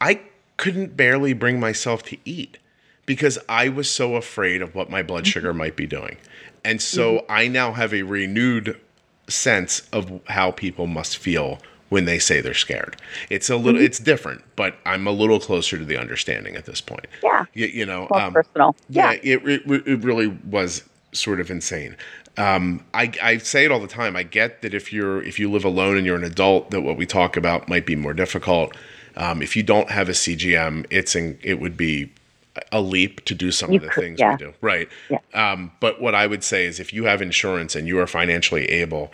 S1: I couldn't barely bring myself to eat because I was so afraid of what my blood sugar might be doing. And so I now have a renewed sense of how people must feel when they say they're scared. It's a little it's different, but I'm a little closer to the understanding at this point.
S2: Yeah.
S1: You, you know,
S2: More
S1: um,
S2: personal.
S1: yeah,
S2: Yeah.
S1: it, it, it really was sort of insane. Um, I, I say it all the time. I get that if you're if you live alone and you're an adult, that what we talk about might be more difficult. Um, if you don't have a CGM, it's in, it would be a leap to do some
S2: You
S1: of the
S2: could-
S1: things
S2: yeah.
S1: we do. Right.
S2: Yeah.
S1: Um, but what I would say is if you have insurance and you are financially able,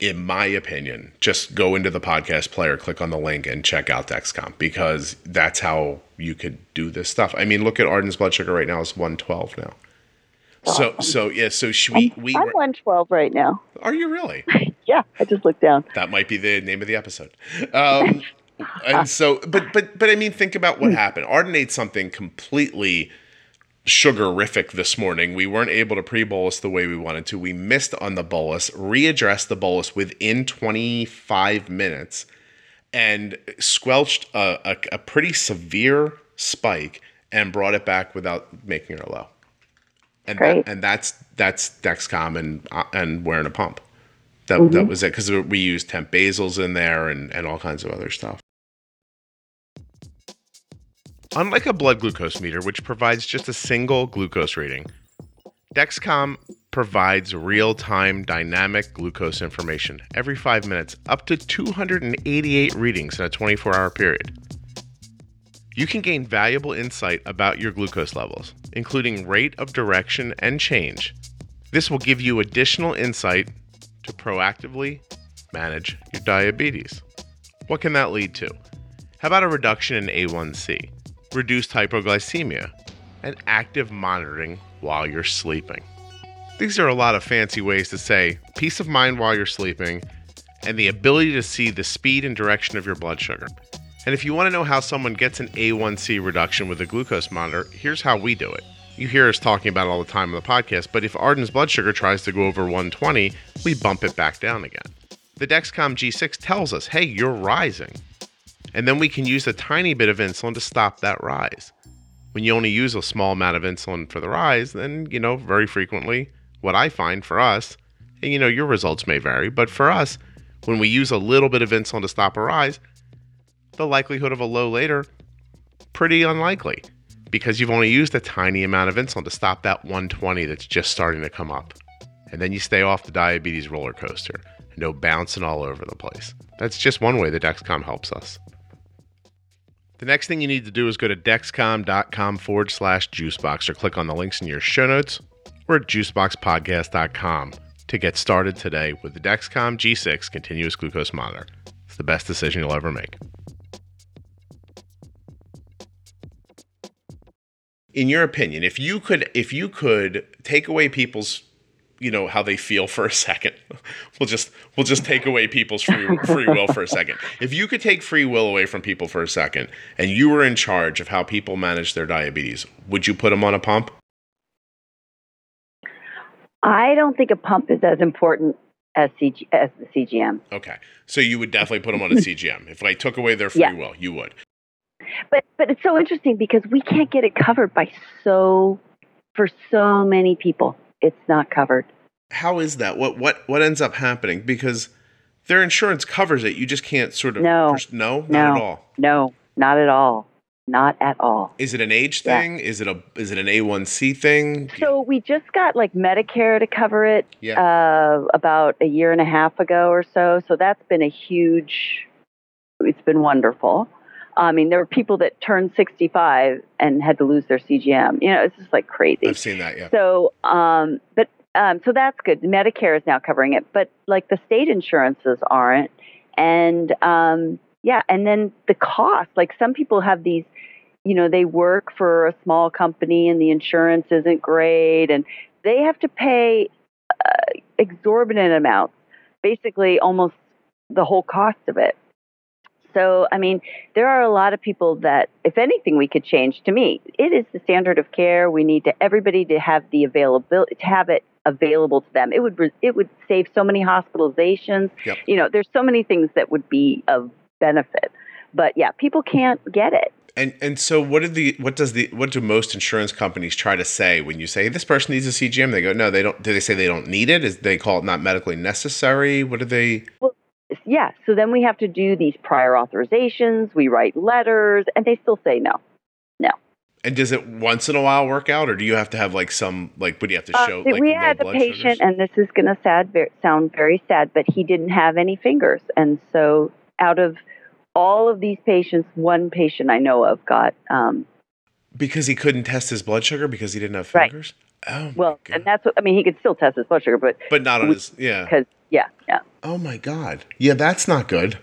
S1: in my opinion, just go into the podcast player, click on the link, and check out Dexcom because that's how you could do this stuff. I mean, look at Arden's blood sugar right now; it's one twelve now. So, so yeah, so we we
S2: I'm 112 right now.
S1: are you really?
S2: Yeah, I just looked down.
S1: That might be the name of the episode. Um, and so, but but but I mean, think about what happened. Arden ate something completely sugarific this morning. We weren't able to pre-bolus the way we wanted to. We missed on the bolus, readdressed the bolus within 25 minutes, and squelched a, a, a pretty severe spike and brought it back without making her low. And
S2: Great.
S1: that, and that's that's Dexcom and uh, and wearing a pump. That that mm-hmm. was it because we used temp basals in there and and all kinds of other stuff. Unlike a blood glucose meter, which provides just a single glucose reading, Dexcom provides real time dynamic glucose information every five minutes, up to 288 readings in a 24 hour period. You can gain valuable insight about your glucose levels, including rate of direction and change. This will give you additional insight to proactively manage your diabetes. What can that lead to? How about a reduction in A1C, reduced hypoglycemia, and active monitoring while you're sleeping? These are a lot of fancy ways to say peace of mind while you're sleeping and the ability to see the speed and direction of your blood sugar. And if you want to know how someone gets an A1C reduction with a glucose monitor, here's how we do it. You hear us talking about it all the time on the podcast, but if Arden's blood sugar tries to go over 120, we bump it back down again. The Dexcom G6 tells us, hey, you're rising. And then we can use a tiny bit of insulin to stop that rise. When you only use a small amount of insulin for the rise, then, you know, very frequently, what I find for us, and you know, your results may vary, but for us, when we use a little bit of insulin to stop a rise, the likelihood of a low later, pretty unlikely because you've only used a tiny amount of insulin to stop that 120 that's just starting to come up. And then you stay off the diabetes roller coaster. No bouncing all over the place. That's just one way the Dexcom helps us. The next thing you need to do is go to dexcom.com forward slash juicebox or click on the links in your show notes or at juiceboxpodcast.com to get started today with the Dexcom G6 continuous glucose monitor. It's the best decision you'll ever make. In your opinion, if you could if you could take away people's you know how they feel for a second. We'll just we'll just take away people's free free will for a second. If you could take free will away from people for a second and you were in charge of how people manage their diabetes, would you put them on a pump?
S2: I don't think a pump is as important as, CG, as the CGM.
S1: Okay. So you would definitely put them on a CGM. If I took away their free
S2: Yeah.
S1: will, you would.
S2: But but it's so interesting because we can't get it covered by so for so many people. It's not covered.
S1: How is that? What what what ends up happening? Because their insurance covers it. You just can't sort of
S2: No.
S1: pers- no, not
S2: No.
S1: at all.
S2: No, not at all. Not at all.
S1: Is it an age
S2: Yeah.
S1: thing? Is it a is it an A1C thing?
S2: So we just got like Medicare to cover it
S1: Yeah.
S2: uh, about a year and a half ago or so. So that's been a huge. It's been wonderful. I mean, there were people that turned 65 and had to lose their CGM. You know, it's just like crazy.
S1: I've seen that, yeah.
S2: So, um, but um, so that's good. Medicare is now covering it, but like the state insurances aren't, and um, yeah, and then the cost. Like some people have these, you know, they work for a small company and the insurance isn't great, and they have to pay uh, exorbitant amounts, basically almost the whole cost of it. So, I mean, there are a lot of people that, if anything, we could change. To me, it is the standard of care. We need to everybody to have the availability to have it available to them. It would it would save so many hospitalizations.
S1: Yep.
S2: You know, there's so many things that would be of benefit. But yeah, people can't get it.
S1: And and so what did the what does the what do most insurance companies try to say when you say hey, this person needs a CGM? They go, no, they don't. Do they say they don't need it? Is they call it not medically necessary? What do they?
S2: Yeah. So then we have to do these prior authorizations. We write letters, and they still say no. No.
S1: And does it once in a while work out, or do you have to have like some like? What do you have to
S2: Uh,
S1: show?
S2: we
S1: like low
S2: had a patient,
S1: sugars?
S2: and this is going to sad, ver- sound very sad, but he didn't have any fingers, and so out of all of these patients, one patient I know of got um,
S1: because he couldn't test his blood sugar because he didn't have
S2: Right.
S1: fingers. Oh, my
S2: well,
S1: God.
S2: and that's what I mean. He could still test his blood sugar, but
S1: but not on
S2: we-
S1: his yeah.
S2: because Yeah, yeah.
S1: Oh my God. Yeah, that's not good.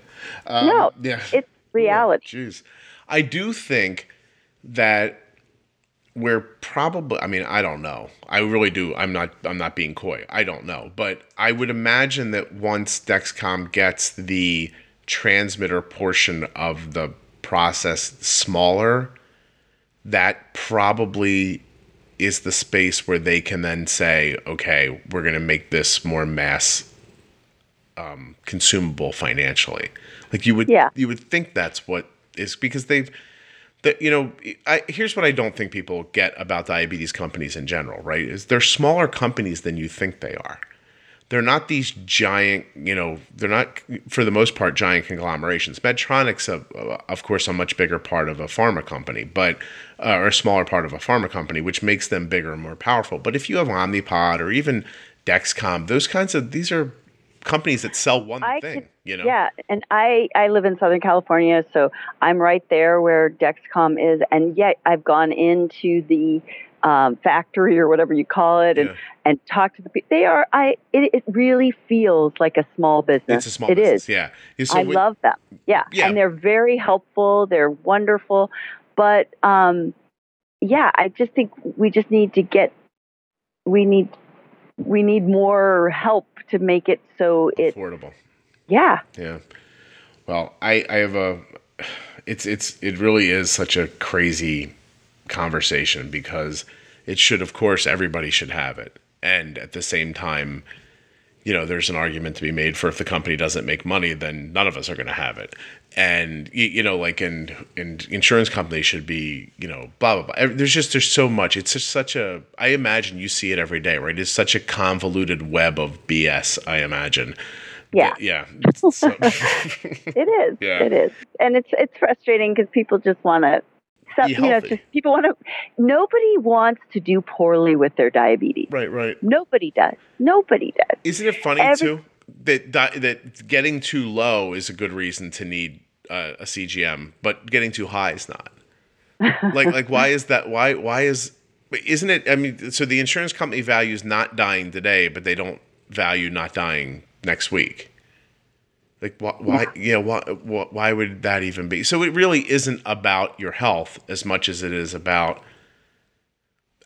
S1: Um,
S2: no,
S1: yeah.
S2: it's reality.
S1: Jeez. I do think that we're probably I mean, I don't know. I really do. I'm not I'm not being coy. I don't know. But I would imagine that once Dexcom gets the transmitter portion of the process smaller, that probably is the space where they can then say, okay, we're going to make this more mass um, consumable financially. Like you would,
S2: Yeah.
S1: you would think that's what is because they've, that you know, I, here's what I don't think people get about diabetes companies in general, right? Is they're smaller companies than you think they are. They're not these giant, you know, they're not, for the most part, giant conglomerations. Medtronic's, a, of course, a much bigger part of a pharma company, but, uh, or a smaller part of a pharma company, which makes them bigger and more powerful. But if you have Omnipod or even Dexcom, those kinds of, these are companies that sell one
S2: I
S1: thing,
S2: can-
S1: you know?
S2: Yeah, and I I live in Southern California, so I'm right there where Dexcom is, and yet I've gone into the um, factory or whatever you call it, and
S1: Yeah.
S2: and talked to the people. They are I. It, it really feels like a small business.
S1: It's a small
S2: It
S1: business,
S2: is.
S1: yeah. So
S2: I
S1: when-
S2: love them. Yeah.
S1: Yeah.
S2: and they're very helpful. They're wonderful, but um, yeah, I just think we just need to get. We need we need more help to make it so it.
S1: affordable.
S2: Yeah.
S1: Yeah. Well, I I have a it's it's it really is such a crazy conversation because it should of course everybody should have it. And at the same time, you know, there's an argument to be made for if the company doesn't make money, then none of us are going to have it. And you, you know, like and and insurance companies should be, you know, blah blah blah. There's just there's so much. It's just such a. I imagine you see it every day, right? It's such a convoluted web of BS. I imagine.
S2: Yeah.
S1: Yeah. So-
S2: It is.
S1: Yeah.
S2: It is, and it's it's frustrating because people just want to. So, you know,
S1: healthy.
S2: just people want to. Nobody wants to do poorly with their diabetes.
S1: right. Right.
S2: Nobody does. Nobody does.
S1: Isn't it funny
S2: Every-
S1: too that that getting too low is a good reason to need uh, a CGM, but getting too high is not. like like why is that? Why why is isn't it? I mean, so the insurance company values not dying today, but they don't value not dying next week. Like why? why yeah. Why, why? Why would that even be? So it really isn't about your health as much as it is about,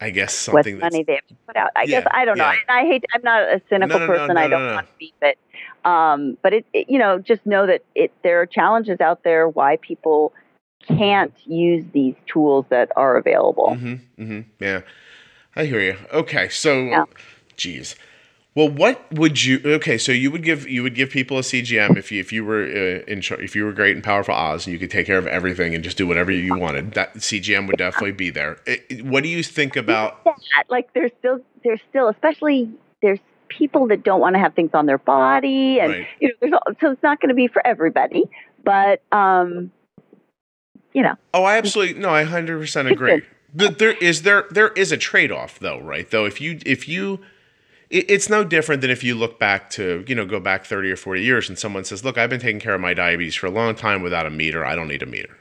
S1: I guess, something that's
S2: money they have to put out. I guess I don't know.
S1: yeah.
S2: And I hate. I'm not a cynical
S1: No, no,
S2: person.
S1: no,
S2: I don't want to be, but um, but it, it. You know, just know that it. There are challenges out there why people can't use these tools that are available.
S1: Mm-hmm. Mm-hmm. Yeah, I hear you. Okay, so,
S2: Yeah.
S1: geez. Well, what would you? Okay, so you would give you would give people a CGM if you if you were uh, in if you were great and powerful Oz and you could take care of everything and just do whatever you wanted. That CGM would definitely be there. It- it- what do you think about?
S2: that. Like there's still there's still especially there's people that don't want to have things on their body and
S1: Right.
S2: you know there's all, so it's not going to be for everybody but um you know
S1: Oh, I absolutely no. I hundred percent agree. But there is there there is a trade off though, right? Though if you if you it's no different than if you look back to you know go back 30 or 40 years and someone says look i've been taking care of my diabetes for a long time without a meter. I don't need a meter.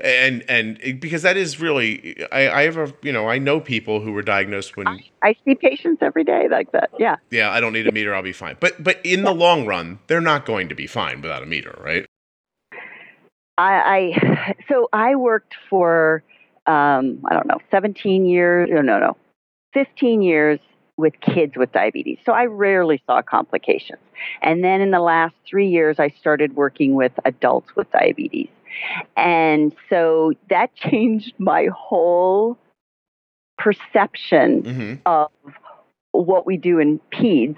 S1: And and because that is really i i have a you know i know people who were diagnosed when
S2: I see patients every day like that. Yeah.
S1: Yeah i don't need a meter i'll be fine. But but in the long run they're not going to be fine without a meter right?
S2: I, I so I worked for um, I don't know 17 years no no no 15 years with kids with diabetes so I rarely saw complications and then in the last three years I started working with adults with diabetes and so that changed my whole perception
S1: mm-hmm.
S2: of what we do in peds.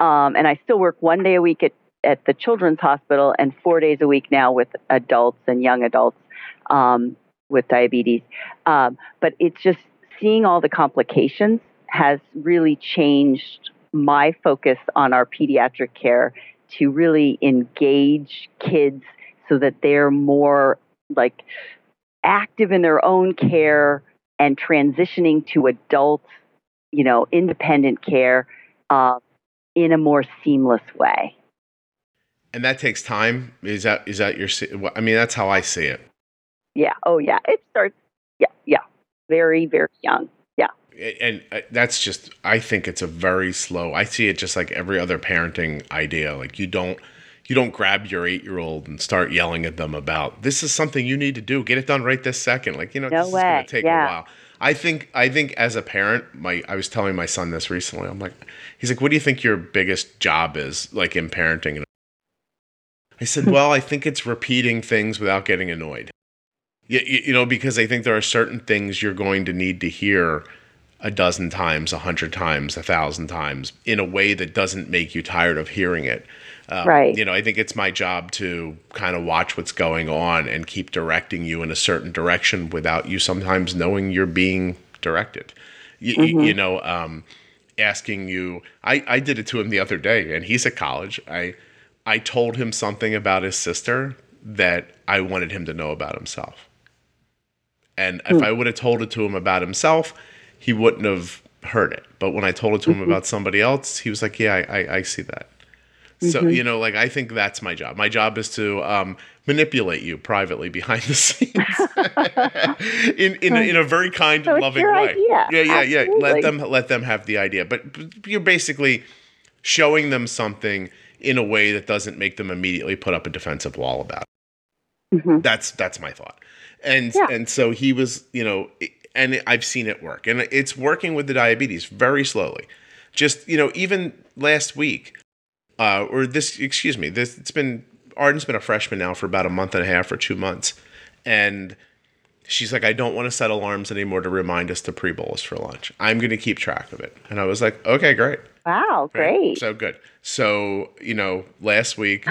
S2: Um, and I still work one day a week at, at the children's hospital and four days a week now with adults and young adults um, with diabetes. Um, but it's just seeing all the complications has really changed my focus on our pediatric care to really engage kids so that they're more like active in their own care and transitioning to adult, you know, independent care uh, in a more seamless way.
S1: and that takes time is that is that your i mean that's how i see it
S2: Yeah. Oh, yeah. It starts. Yeah. Yeah. Very, very young.
S1: And uh, that's just I think it's a very slow. I see it just like every other parenting idea. Like you don't you don't grab your eight year old and start yelling at them about this is something you need to do. Get it done right this second. Like you know,
S2: no
S1: this
S2: way.
S1: is going to take
S2: yeah.
S1: a while. I think I think as a parent, my I was telling my son this recently. I'm like, he's like, what do you think your biggest job is like in parenting? And I said, well, I think it's repeating things without getting annoyed. You, you know, because I think there are certain things you're going to need to hear a dozen times, a hundred times, a thousand times in a way that doesn't make you tired of hearing it. Um,
S2: right.
S1: You know, I think it's my job to kind of watch what's going on and keep directing you in a certain direction without you sometimes knowing you're being directed. You, mm-hmm. you know, um, asking you. I, I did it to him the other day, and he's at college. I I told him something about his sister that I wanted him to know about himself. And mm. if I would have told it to him about himself, he wouldn't have heard it. But when I told it to him mm-hmm. about somebody else, he was like, "Yeah, I, I, I see that." So mm-hmm. you know, like I think that's my job. My job is to um, manipulate you privately behind the scenes in in, in a very kind
S2: so
S1: and loving
S2: way.
S1: Idea.
S2: Yeah,
S1: yeah,
S2: yeah.
S1: Let them let them have the idea, but, but you're basically showing them something in a way that doesn't make them immediately put up a defensive wall about it. Mm-hmm. That's that's my thought. And yeah. and so he was, you know, and I've seen it work. And it's working with the diabetes very slowly. Just, you know, even last week, uh, or this, excuse me, this, it's been, Arden's been a freshman now for about a month and a half or two months. And she's like, I don't want to set alarms anymore to remind us to pre bolus for lunch. I'm going to keep track of it. And I was like, okay, great.
S2: Wow, great.
S1: Right? So good. So, you know, last week,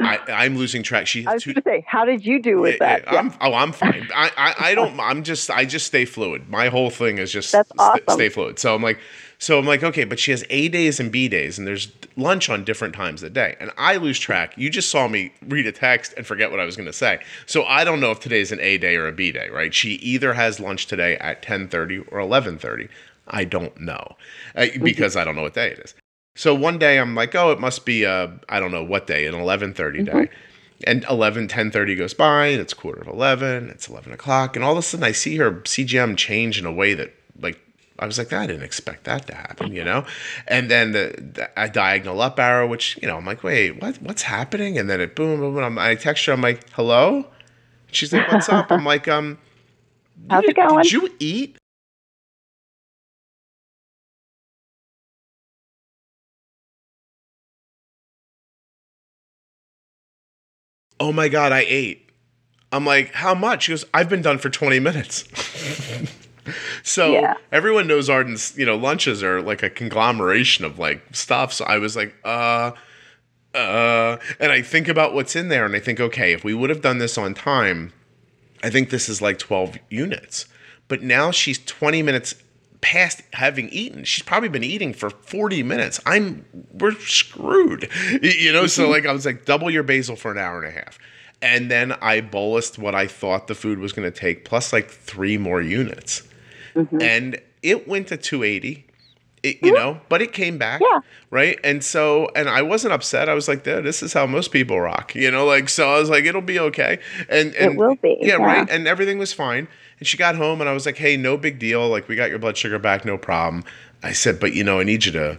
S1: I, am losing track. She.
S2: I was going to say, how did you do with that?
S1: I'm, oh, I'm fine. I, I, I, don't. I'm just. I just stay fluid. My whole thing is just
S2: That's awesome.
S1: st- stay fluid. So I'm like, so I'm like, okay, but she has A days and B days, and there's lunch on different times of the day, and I lose track. You just saw me read a text and forget what I was going to say. So I don't know if today's an A day or a B day, right? She either has lunch today at 10:30 or 11:30. I don't know uh, because I don't know what day it is. So one day I'm like, oh, it must be uh, I don't know what day, an 11:30 mm-hmm. day. And 11, 10.30 goes by, and it's quarter of 11, it's 11 o'clock, and all of a sudden I see her CGM change in a way that, like, I was like, I didn't expect that to happen, you know? And then the, the a diagonal up arrow, which, you know, I'm like, wait, what, what's happening? And then it boom, boom, boom. I text her, I'm like, hello? She's like, what's up? I'm like, um,
S2: how's it going?
S1: Did you eat? Oh my God, I ate. I'm like, how much? She goes, I've been done for 20 minutes. so yeah. everyone knows Arden's, you know, lunches are like a conglomeration of like stuff. So I was like, uh, uh, and I think about what's in there and I think, okay, if we would have done this on time, I think this is like 12 units. But now she's 20 minutes past having eaten. She's probably been eating for 40 minutes. I'm we're screwed. You know, so mm-hmm. like I was like double your basal for an hour and a half. And then I bolused what I thought the food was going to take plus like 3 more units. Mm-hmm. And it went to 280. It, you mm-hmm. know, but it came back,
S2: yeah.
S1: right? And so, and I wasn't upset. I was like, "Dude, "This is how most people rock," you know. Like, so I was like, "It'll be okay," and, and
S2: it will be,
S1: yeah, yeah, right. And everything was fine. And she got home and I was like, hey, no big deal. Like, we got your blood sugar back, no problem. I said, but you know, I need you to,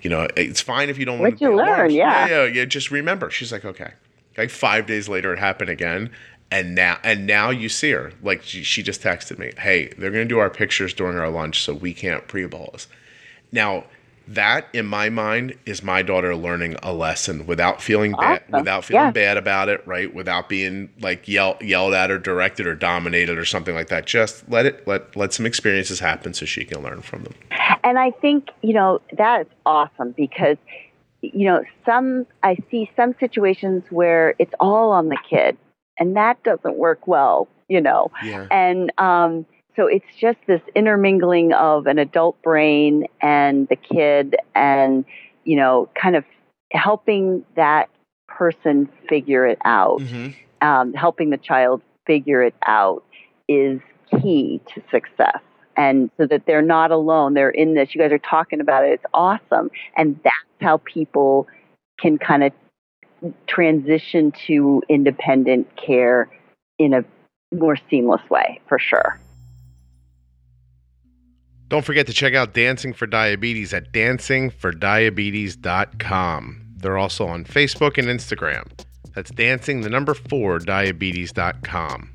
S1: you know, it's fine if you don't want
S2: to. What you learn, yeah.
S1: yeah. Yeah, yeah. Just remember. She's like, okay. Like five days later, it happened again. And now, and now you see her. Like she, she just texted me, "Hey, they're gonna do our pictures during our lunch, so we can't pre-bolus." Now, that in my mind is my daughter learning a lesson without feeling bad without feeling yeah. bad about it right? Without being like yelled yelled at or directed or dominated or something like that. Just let it let let some experiences happen so she can learn from them.
S2: And i think you know that is awesome because you know some i see some situations where it's all on the kid and that doesn't work well you know?
S1: Yeah.
S2: and um so it's just this intermingling of an adult brain and the kid and you know kind of helping that person figure it out. Mm-hmm. um, helping the child figure it out is key to success. And so that they're not alone they're in this you guys are talking about it it's awesome. And that's how people can kind of transition to independent care in a more seamless way for sure
S1: Don't forget to check out Dancing for Diabetes at dancingfordiabetes.com. They're also on Facebook and Instagram. That's dancing the number 4 diabetes.com.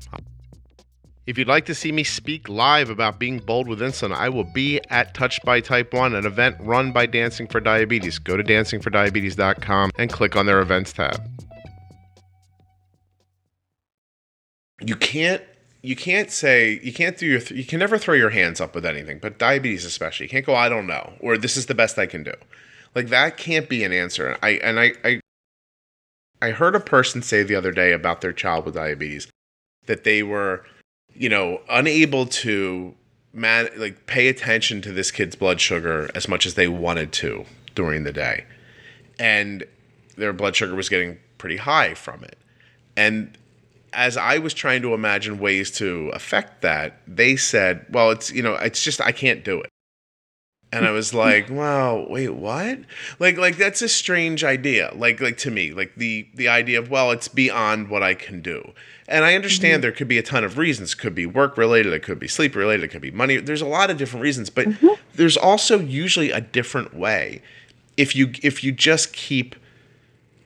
S1: If you'd like to see me speak live about being bold with insulin, I will be at Touched by Type 1, an event run by Dancing for Diabetes. Go to dancingfordiabetes.com and click on their events tab. You can't you can't say you can't do your th- you can never throw your hands up with anything, but diabetes especially. You can't go I don't know or this is the best I can do. Like that can't be an answer. I and I I I heard a person say the other day about their child with diabetes that they were you know, unable to man like pay attention to this kid's blood sugar as much as they wanted to during the day. And their blood sugar was getting pretty high from it. And as I was trying to imagine ways to affect that, they said, well, it's, you know, it's just, I can't do it. And I was like, wow, wait, what? Like, like that's a strange idea. Like, like to me, like the, the idea of, well, it's beyond what I can do. And I understand mm-hmm. there could be a ton of reasons. It could be work related, it could be sleep related, it could be money. There's a lot of different reasons, but mm-hmm. there's also usually a different way if you if you just keep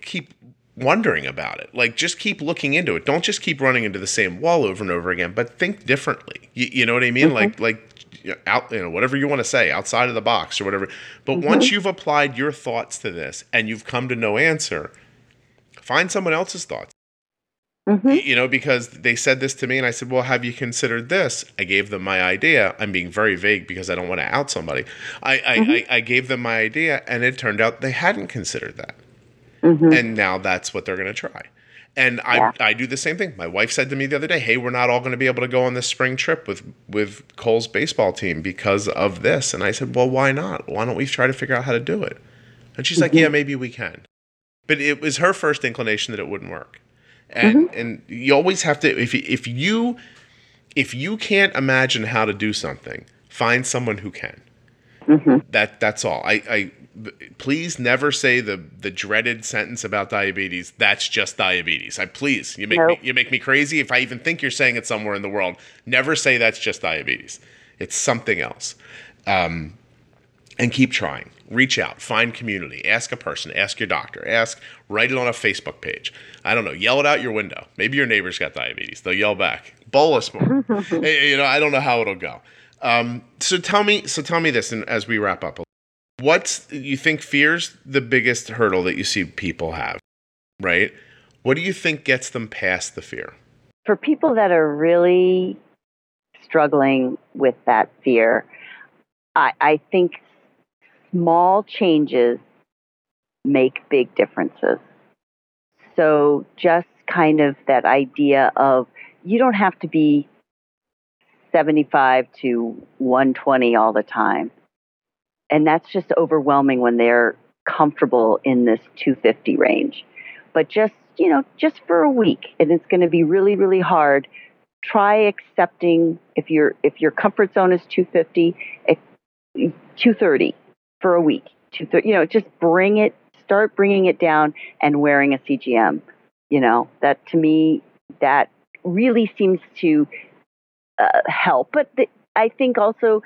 S1: keep wondering about it. Like just keep looking into it. Don't just keep running into the same wall over and over again, but think differently. You, you know what I mean? Mm-hmm. Like like out you know whatever you want to say outside of the box or whatever. But mm-hmm. once you've applied your thoughts to this and you've come to no answer, find someone else's thoughts. Mm-hmm. You know, because they said this to me, and I said, "Well, have you considered this?" I gave them my idea. I'm being very vague because I don't want to out somebody. I I, mm-hmm. I, I, gave them my idea, and it turned out they hadn't considered that, mm-hmm. and now that's what they're going to try. And I yeah. I do the same thing. My wife said to me the other day, "Hey, we're not all going to be able to go on this spring trip with with Cole's baseball team because of this." And I said, "Well, why not? Why don't we try to figure out how to do it?" And she's like, mm-hmm. "Yeah, maybe we can." But it was her first inclination that it wouldn't work and mm-hmm. and you always have to if if you if you can't imagine how to do something, find someone who can. Mm-hmm. That that's all. I, I please never say the the dreaded sentence about diabetes. That's just diabetes. I please you make nope. me you make me crazy if I even think you're saying it somewhere in the world. Never say that's just diabetes. It's something else. Um, and keep trying. Reach out, find community, ask a person, ask your doctor, ask, write it on a Facebook page. I don't know, yell it out your window. Maybe your neighbor's got diabetes. They'll yell back. Bolus more. you know, I don't know how it'll go. Um, so tell me, so tell me this, and as we wrap up, what's you think fears the biggest hurdle that you see people have, right? What do you think gets them past the fear?
S2: For people that are really struggling with that fear, I, I think small changes make big differences. So, just kind of that idea of you don't have to be 75 to 120 all the time. And that's just overwhelming when they're comfortable in this 250 range. But just, you know, just for a week, and it's going to be really, really hard. Try accepting if your if your comfort zone is 250, 230 for a week. Two, you know, just bring it, start bringing it down and wearing a CGM. You know, that to me, that really seems to uh, help. But the, I think also,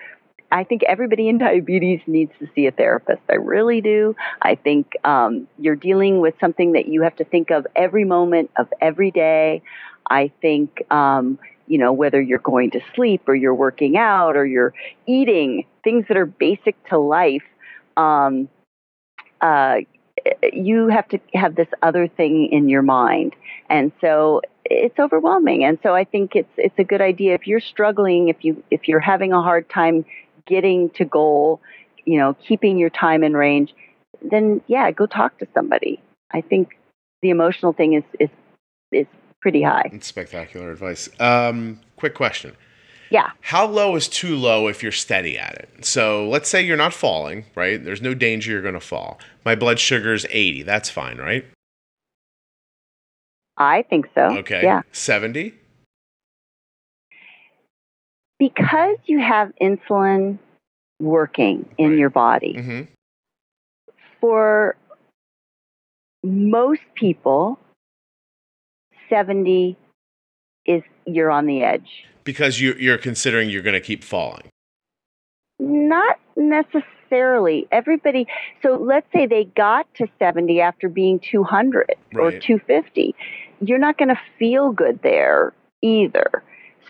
S2: I think everybody in diabetes needs to see a therapist. I really do. I think um, you're dealing with something that you have to think of every moment of every day. I think um, you know, whether you're going to sleep or you're working out or you're eating things that are basic to life, um, uh, you have to have this other thing in your mind. And so it's overwhelming. And so I think it's it's a good idea if you're struggling, if you if you're having a hard time getting to goal, you know, keeping your time in range, then yeah, go talk to somebody. I think the emotional thing is is is pretty high.
S1: It's spectacular advice. Um, quick question.
S2: Yeah.
S1: How low is too low if you're steady at it? So let's say you're not falling, right? There's no danger you're going to fall. My blood sugar is 80. That's fine, right?
S2: I think so.
S1: Okay.
S2: Yeah.
S1: 70?
S2: Because you have insulin working in right. your body, mm-hmm. for most people, 70 is you're on the edge
S1: because you, you're considering you're going to keep falling.
S2: not necessarily. Everybody, so let's say they got to 70 after being 200 or 250. You're not going to feel good there either.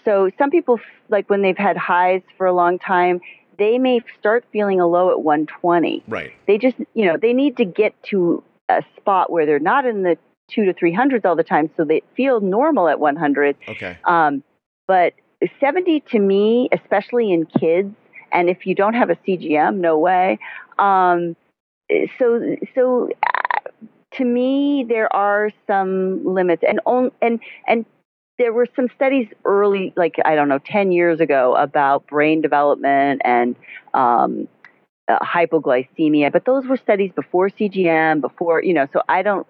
S2: So some people, like when they've had highs for a long time, they may start feeling a low at 120.
S1: Right.
S2: They just, you know, they need to get to a spot where they're not in the two to 300s all the time so they feel normal at 100
S1: Okay.
S2: um, but 70 to me, especially in kids, and if you don't have a CGM, no way. Um, so, so uh, to me, there are some limits, and on, and and there were some studies early, like I don't know, 10 years ago, about brain development and um, uh, hypoglycemia, but those were studies before CGM, before you know. So I don't,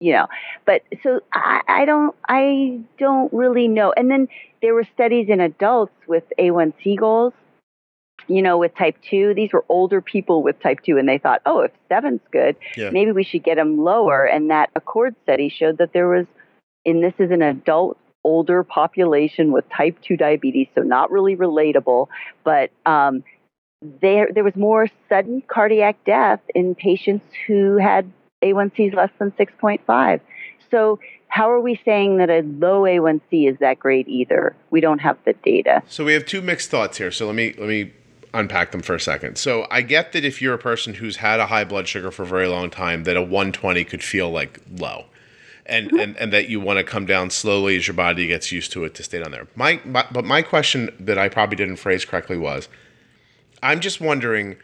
S2: you know, but so I, I don't, I don't really know. And then there were studies in adults with A1C goals, you know, with type two. These were older people with type two, and they thought, oh, if seven's good,
S1: Yeah.
S2: maybe we should get them lower. And that Accord study showed that there was, and this is an adult older population with type 2 diabetes, so not really relatable, but um, there there was more sudden cardiac death in patients who had A1Cs less than 6.5. So how are we saying that a low A1C is that great either? We don't have the data.
S1: So we have two mixed thoughts here. So let me let me unpack them for a second. So I get that if you're a person who's had a high blood sugar for a very long time, that a 120 could feel like low. And, and, and that you want to come down slowly as your body gets used to it to stay down there. My, my but my question that I probably didn't phrase correctly was, I'm just wondering,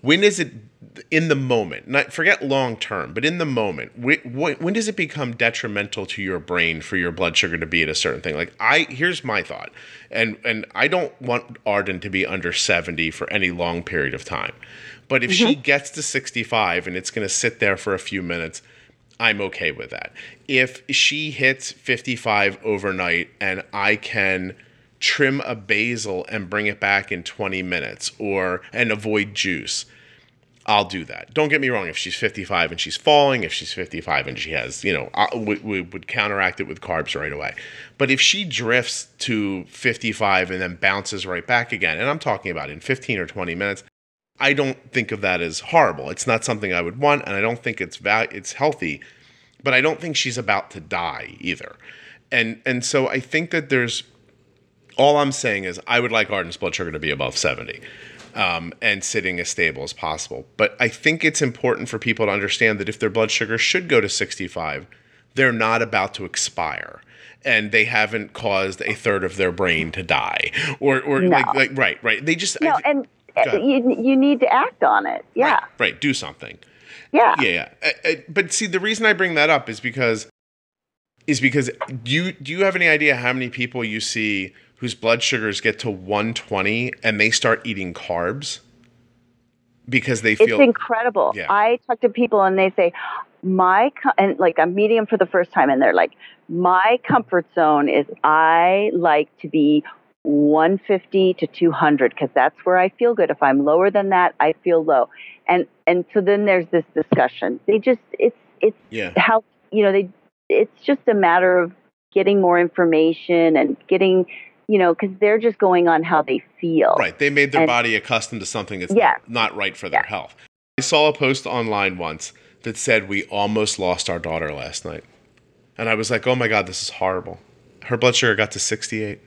S1: when is it in the moment? Not forget long term, but in the moment, when, when does it become detrimental to your brain for your blood sugar to be at a certain thing? Like I, here's my thought, and and I don't want Arden to be under seventy for any long period of time, but if she mm-hmm. gets to sixty five and it's going to sit there for a few minutes. I'm okay with that. If she hits 55 overnight and I can trim a basal and bring it back in 20 minutes or and avoid juice, I'll do that. Don't get me wrong. If she's 55 and she's falling, if she's 55 and she has, you know, I, we, we would counteract it with carbs right away. But if she drifts to 55 and then bounces right back again, and I'm talking about in 15 or 20 minutes, I don't think of that as horrible. It's not something I would want, and I don't think it's val- it's healthy. But I don't think she's about to die either. And and so I think that there's all I'm saying is I would like Arden's blood sugar to be above 70 um, and sitting as stable as possible. But I think it's important for people to understand that if their blood sugar should go to 65, they're not about to expire. And they haven't caused a third of their brain to die, or, or
S2: No.
S1: like, like, right, right. They just,
S2: No,
S1: I,
S2: and. You, you need to act on it. Yeah.
S1: right, right, do something.
S2: Yeah.
S1: Yeah, yeah. Uh, uh, but see, the reason I bring that up is because is because do you do you have any idea how many people you see whose blood sugars get to 120 and they start eating carbs because they feel
S2: It's incredible.
S1: Yeah.
S2: I talk to people and they say, my, and like I'm meeting them for the first time and they're like, my comfort zone is I like to be 150 to 200 because that's where I feel good. If I'm lower than that, I feel low. And, and so then there's this discussion. They just, it's, it's
S1: yeah.
S2: how, you know, they, it's just a matter of getting more information and getting, you know, because they're just going on how they feel.
S1: Right. They made their
S2: And-
S1: body accustomed to something that's
S2: Yeah.
S1: not, not right for their
S2: Yeah.
S1: health. I saw a post online once that said we almost lost our daughter last night. And I was like, "Oh my god, this is horrible." Her blood sugar got to 68.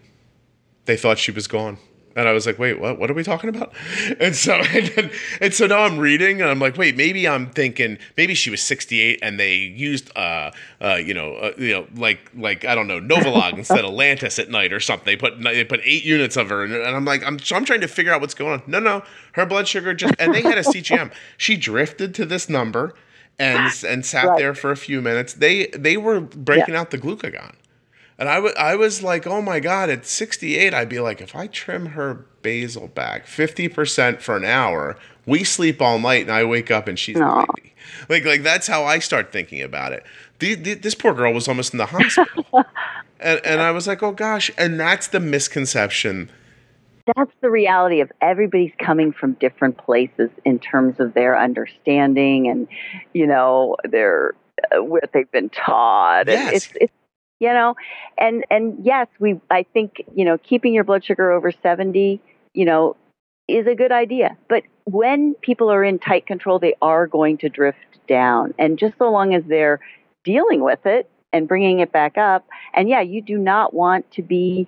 S1: They thought she was gone. And I was like, wait, what? What are we talking about? And so, and, then- and so now I'm reading, and I'm like, wait, maybe I'm thinking maybe she was 68, and they used, uh, uh, you know, uh, you know, like, like I don't know, Novolog instead of Lantus at night or something. They put they put eight units of her, and, and I'm like, I'm so I'm trying to figure out what's going on. No, no, her blood sugar just, and they had a CGM. She drifted to this number, and and sat
S2: Right.
S1: there for a few minutes. They they were breaking out the glucagon. And I wa- I was like, oh my God, at 68, I'd be like, if I trim her basal back 50% for an hour, we sleep all night and I wake up and she's
S2: Aw.
S1: 90. Like, like that's how I start thinking about it. The, the, this poor girl was almost in the hospital. and, and I was like, oh gosh. And that's the misconception.
S2: that's the reality of everybody's coming from different places in terms of their understanding and you know their uh, what they've been taught
S1: Yes.
S2: it's it's you know and and yes we i think you know keeping your blood sugar over 70 you know is a good idea. But when people are in tight control, they are going to drift down. And just so long as they're dealing with it and bringing it back up, and yeah, you do not want to be,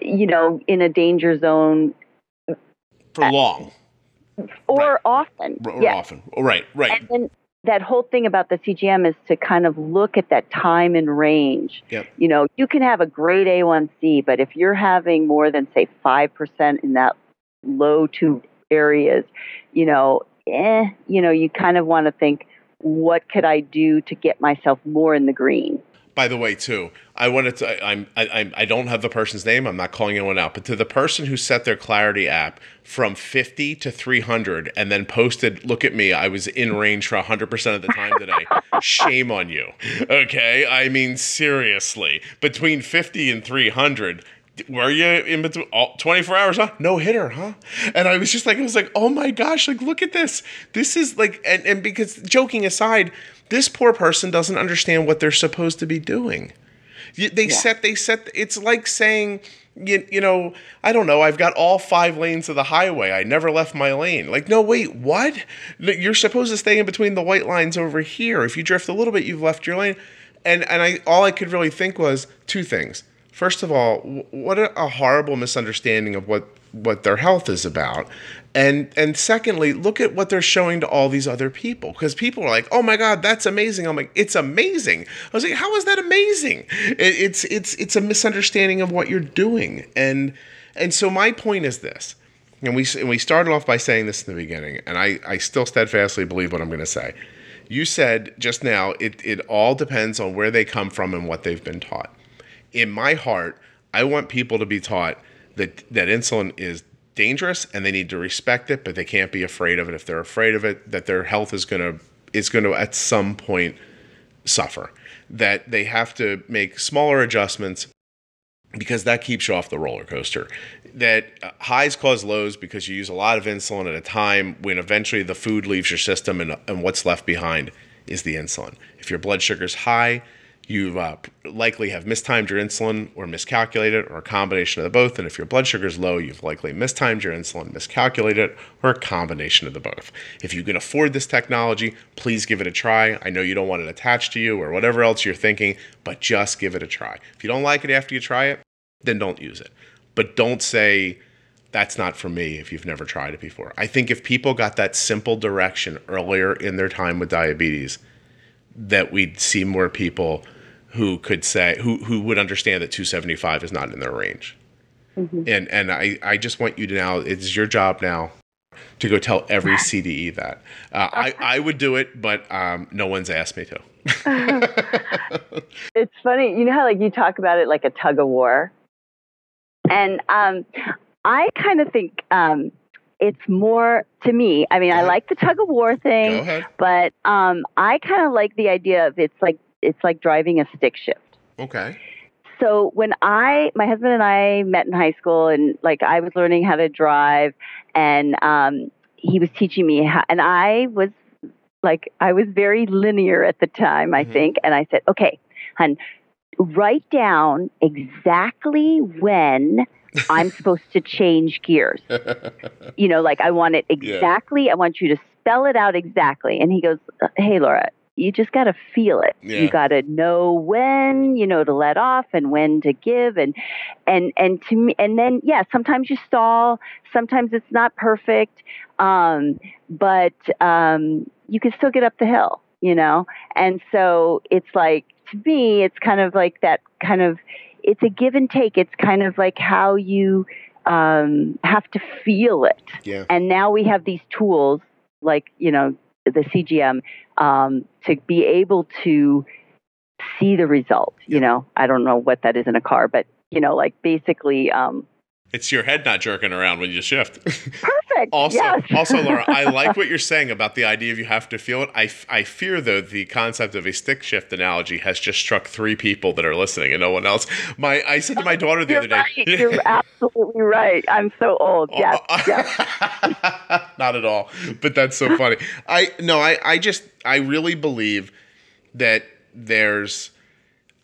S2: you know, in a danger zone
S1: for long
S2: or right. often.
S1: Or yes. often. Right, right.
S2: And then that whole thing about the CGM is to kind of look at that time and range.
S1: Yep.
S2: You know, you can have a great A1C, but if you're having more than say 5% in that low two areas, you know, eh, you know, you kind of want to think, what could I do to get myself more in the green?
S1: By the way, too, I wanted to. I, I'm. I, I don't have the person's name. I'm not calling anyone out. But to the person who set their Clarity app from 50 to 300 and then posted, "Look at me. I was in range for 100 percent of the time today." Shame on you. Okay. I mean, seriously, between 50 and 300 were you in between all 24 hours huh no hitter huh and i was just like i was like oh my gosh like look at this this is like and, and because joking aside this poor person doesn't understand what they're supposed to be doing. They yeah. set, they set, it's like saying, you, you know, I don't know, I've got all five lanes of the highway. I never left my lane. Like, no, wait, what? You're supposed to stay in between the white lines over here. If you drift a little bit, you've left your lane. And, and I, all I could really think was two things. First of all, what a horrible misunderstanding of what what their health is about. And and secondly look at what they're showing to all these other people because people are like oh my god that's amazing. I'm like it's amazing. I was like how is that amazing? It, it's it's it's a misunderstanding of what you're doing. And and so my point is this and we and we started off by saying this in the beginning and i i still steadfastly believe what i'm going to say. You said just now it it all depends on where they come from and what they've been taught in my heart i want people to be taught that that insulin is dangerous and they need to respect it, but they can't be afraid of it. If they're afraid of it, that their health is to is to at some point suffer. That they have to make smaller adjustments because that keeps you off the roller coaster. That uh, highs cause lows because you use a lot of insulin at a time when eventually the food leaves your system and, and what's left behind is the insulin. If your blood sugar's high, you uh, likely have mistimed your insulin or miscalculated or a combination of the both. And if your blood sugar is low, you've likely mistimed your insulin, miscalculated, or a combination of the both. If you can afford this technology, please give it a try. I know you don't want it attached to you or whatever else you're thinking, but just give it a try. If you don't like it after you try it, then don't use it. But don't say, that's not for me if you've never tried it before. I think if people got that simple direction earlier in their time with diabetes, that we'd see more people who could say who who would understand that 275 is not in their range. Mm-hmm. And and I I just want you to now it's your job now to go tell every CDE that. Uh, I I would do it, but um, no one's asked me to.
S2: it's funny, you know how like you talk about it like a tug of war, and um, I kind of think um, it's more to me. I mean, I like the tug of war thing, but um, I kind of like the idea of it's like it's like driving a stick shift.
S1: Okay.
S2: So when I, my husband and I met in high school, and like I was learning how to drive, and um, he was teaching me how, and I was like, I was very linear at the time, I mm-hmm. think, and I said, okay, hun, write down exactly when I'm supposed to change gears. you know, like I want it exactly. Yeah. I want you to spell it out exactly. And he goes, Hey, Laura, you just got to feel it. Yeah. You got to know when, you know, to let off and when to give and and and to me and then yeah, sometimes you stall, sometimes it's not perfect. Um, but um, you can still get up the hill, you know? And so it's like to me it's kind of like that kind of it's a give and take. It's kind of like how you um, have to feel it.
S1: Yeah.
S2: And now we have these tools like, you know, the CGM um, to be able to see the result. You know, I don't know what that is in a car, but you know, like basically. Um,
S1: it's your head not jerking around when you shift.
S2: Perfect.
S1: also,
S2: yes.
S1: also, Laura, I like what you're saying about the idea of you have to feel it. I, I fear though the concept of a stick shift analogy has just struck three people that are listening and no one else. My I said to my daughter the
S2: you're
S1: other day.
S2: Right. You're absolutely right. I'm so old. Oh, yes.
S1: Oh, yes. not at all. But that's so funny. I no. I I just I really believe that there's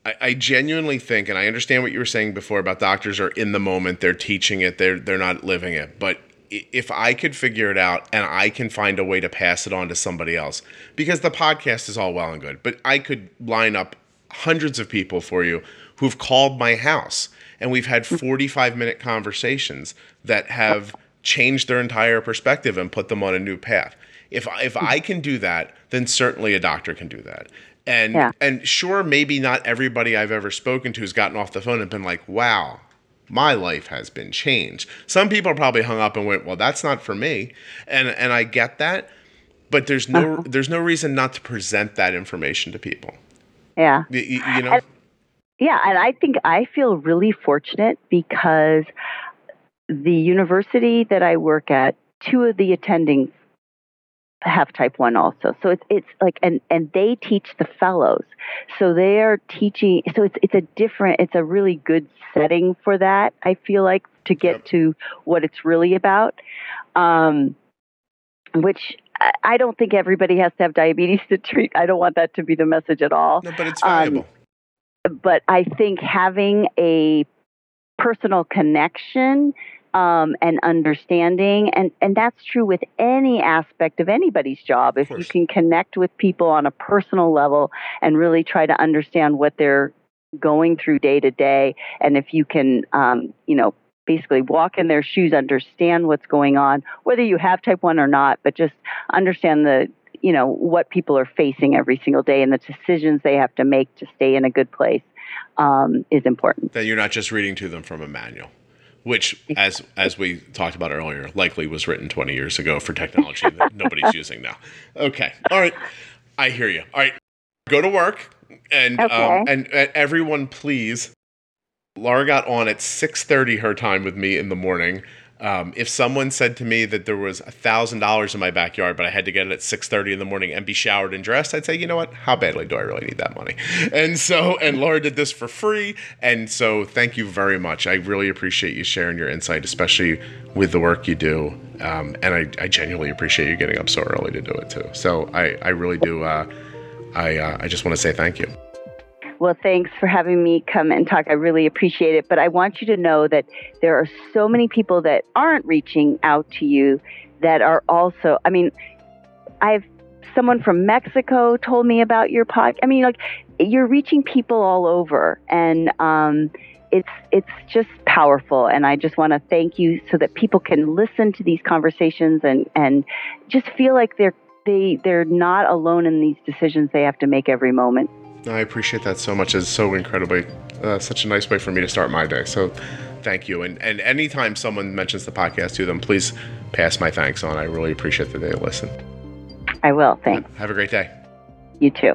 S1: I, I genuinely think, and I understand what you were saying before about doctors are in the moment, they're teaching it, they're they're not living it. But if I could figure it out and I can find a way to pass it on to somebody else, because the podcast is all well and good, but I could line up hundreds of people for you who've called my house and we've had mm. 45 minute conversations that have changed their entire perspective and put them on a new path. If if mm. I can do that, then certainly a doctor can do that. And
S2: Yeah.
S1: and sure, maybe not everybody I've ever spoken to has gotten off the phone and been like, "Wow, my life has been changed." Some people probably hung up and went, "Well, that's not for me," and and I get that, but there's no uh-huh. there's no reason not to present that information to people.
S2: Yeah.
S1: Y- y- you know,
S2: Yeah, and I think I feel really fortunate because the university that I work at, two of the attendings have type 1 also. So it's it's like and and they teach the fellows. So they are teaching so it's it's a different it's a really good setting for that. I feel like to get
S1: Yep.
S2: to what it's really about. Um which I- don't think everybody has to have diabetes to treat. I don't want that to be the message at all
S1: no, but it's
S2: um, but I think having a personal connection um, and understanding, and, and that's true with any aspect of anybody's job. If you can connect with people on a personal level and really try to understand what they're going through day to day, and if you can, um, you know, basically walk in their shoes, understand what's going on, whether you have type 1 or not, but just understand the you know what people are facing every single day and the decisions they have to make to stay in a good place um, is important.
S1: that you're not just reading to them from a manual which as as we talked about earlier likely was written 20 years ago for technology that nobody's using now. Okay. All right. I hear you. All right. Go to work and um, and, and everyone please laura got on at 6.30 her time with me in the morning um, if someone said to me that there was a thousand dollars in my backyard, but I had to get it at six thirty in the morning and be showered and dressed, I'd say, you know what? How badly do I really need that money? And so, and Laura did this for free, and so thank you very much. I really appreciate you sharing your insight, especially with the work you do. Um, and I, I genuinely appreciate you getting up so early to do it too. So I, I really do. Uh, I, uh, I just want to say thank you.
S2: Well, thanks for having me come and talk. I really appreciate it. But I want you to know that there are so many people that aren't reaching out to you that are also, I mean, I've someone from Mexico told me about your pod. I mean, like you're reaching people all over and um, it's it's just powerful and I just want to thank you so that people can listen to these conversations and and just feel like they're they they're not alone in these decisions they have to make every moment.
S1: I appreciate that so much. It's so incredibly, uh, such a nice way for me to start my day. So thank you. And, and anytime someone mentions the podcast to them, please pass my thanks on. I really appreciate that they listen.
S2: I will. Thanks.
S1: Have a great day.
S2: You too.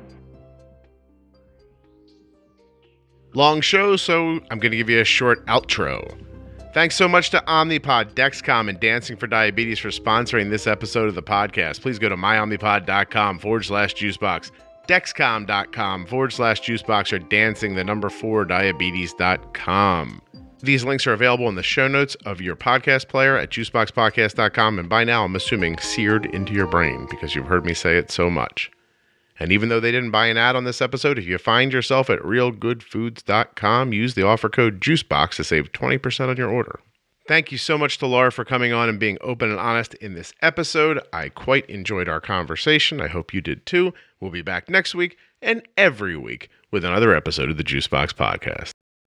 S1: Long show, so I'm going to give you a short outro. Thanks so much to Omnipod, Dexcom, and Dancing for Diabetes for sponsoring this episode of the podcast. Please go to myomnipod.com forward slash juicebox, dexcom.com forward slash juicebox, or dancing the number four diabetes.com. These links are available in the show notes of your podcast player at juiceboxpodcast.com, and by now I'm assuming seared into your brain because you've heard me say it so much. And even though they didn't buy an ad on this episode, if you find yourself at realgoodfoods.com, use the offer code JUICEBOX to save 20% on your order. Thank you so much to Laura for coming on and being open and honest in this episode. I quite enjoyed our conversation. I hope you did too. We'll be back next week and every week with another episode of the Juicebox Podcast.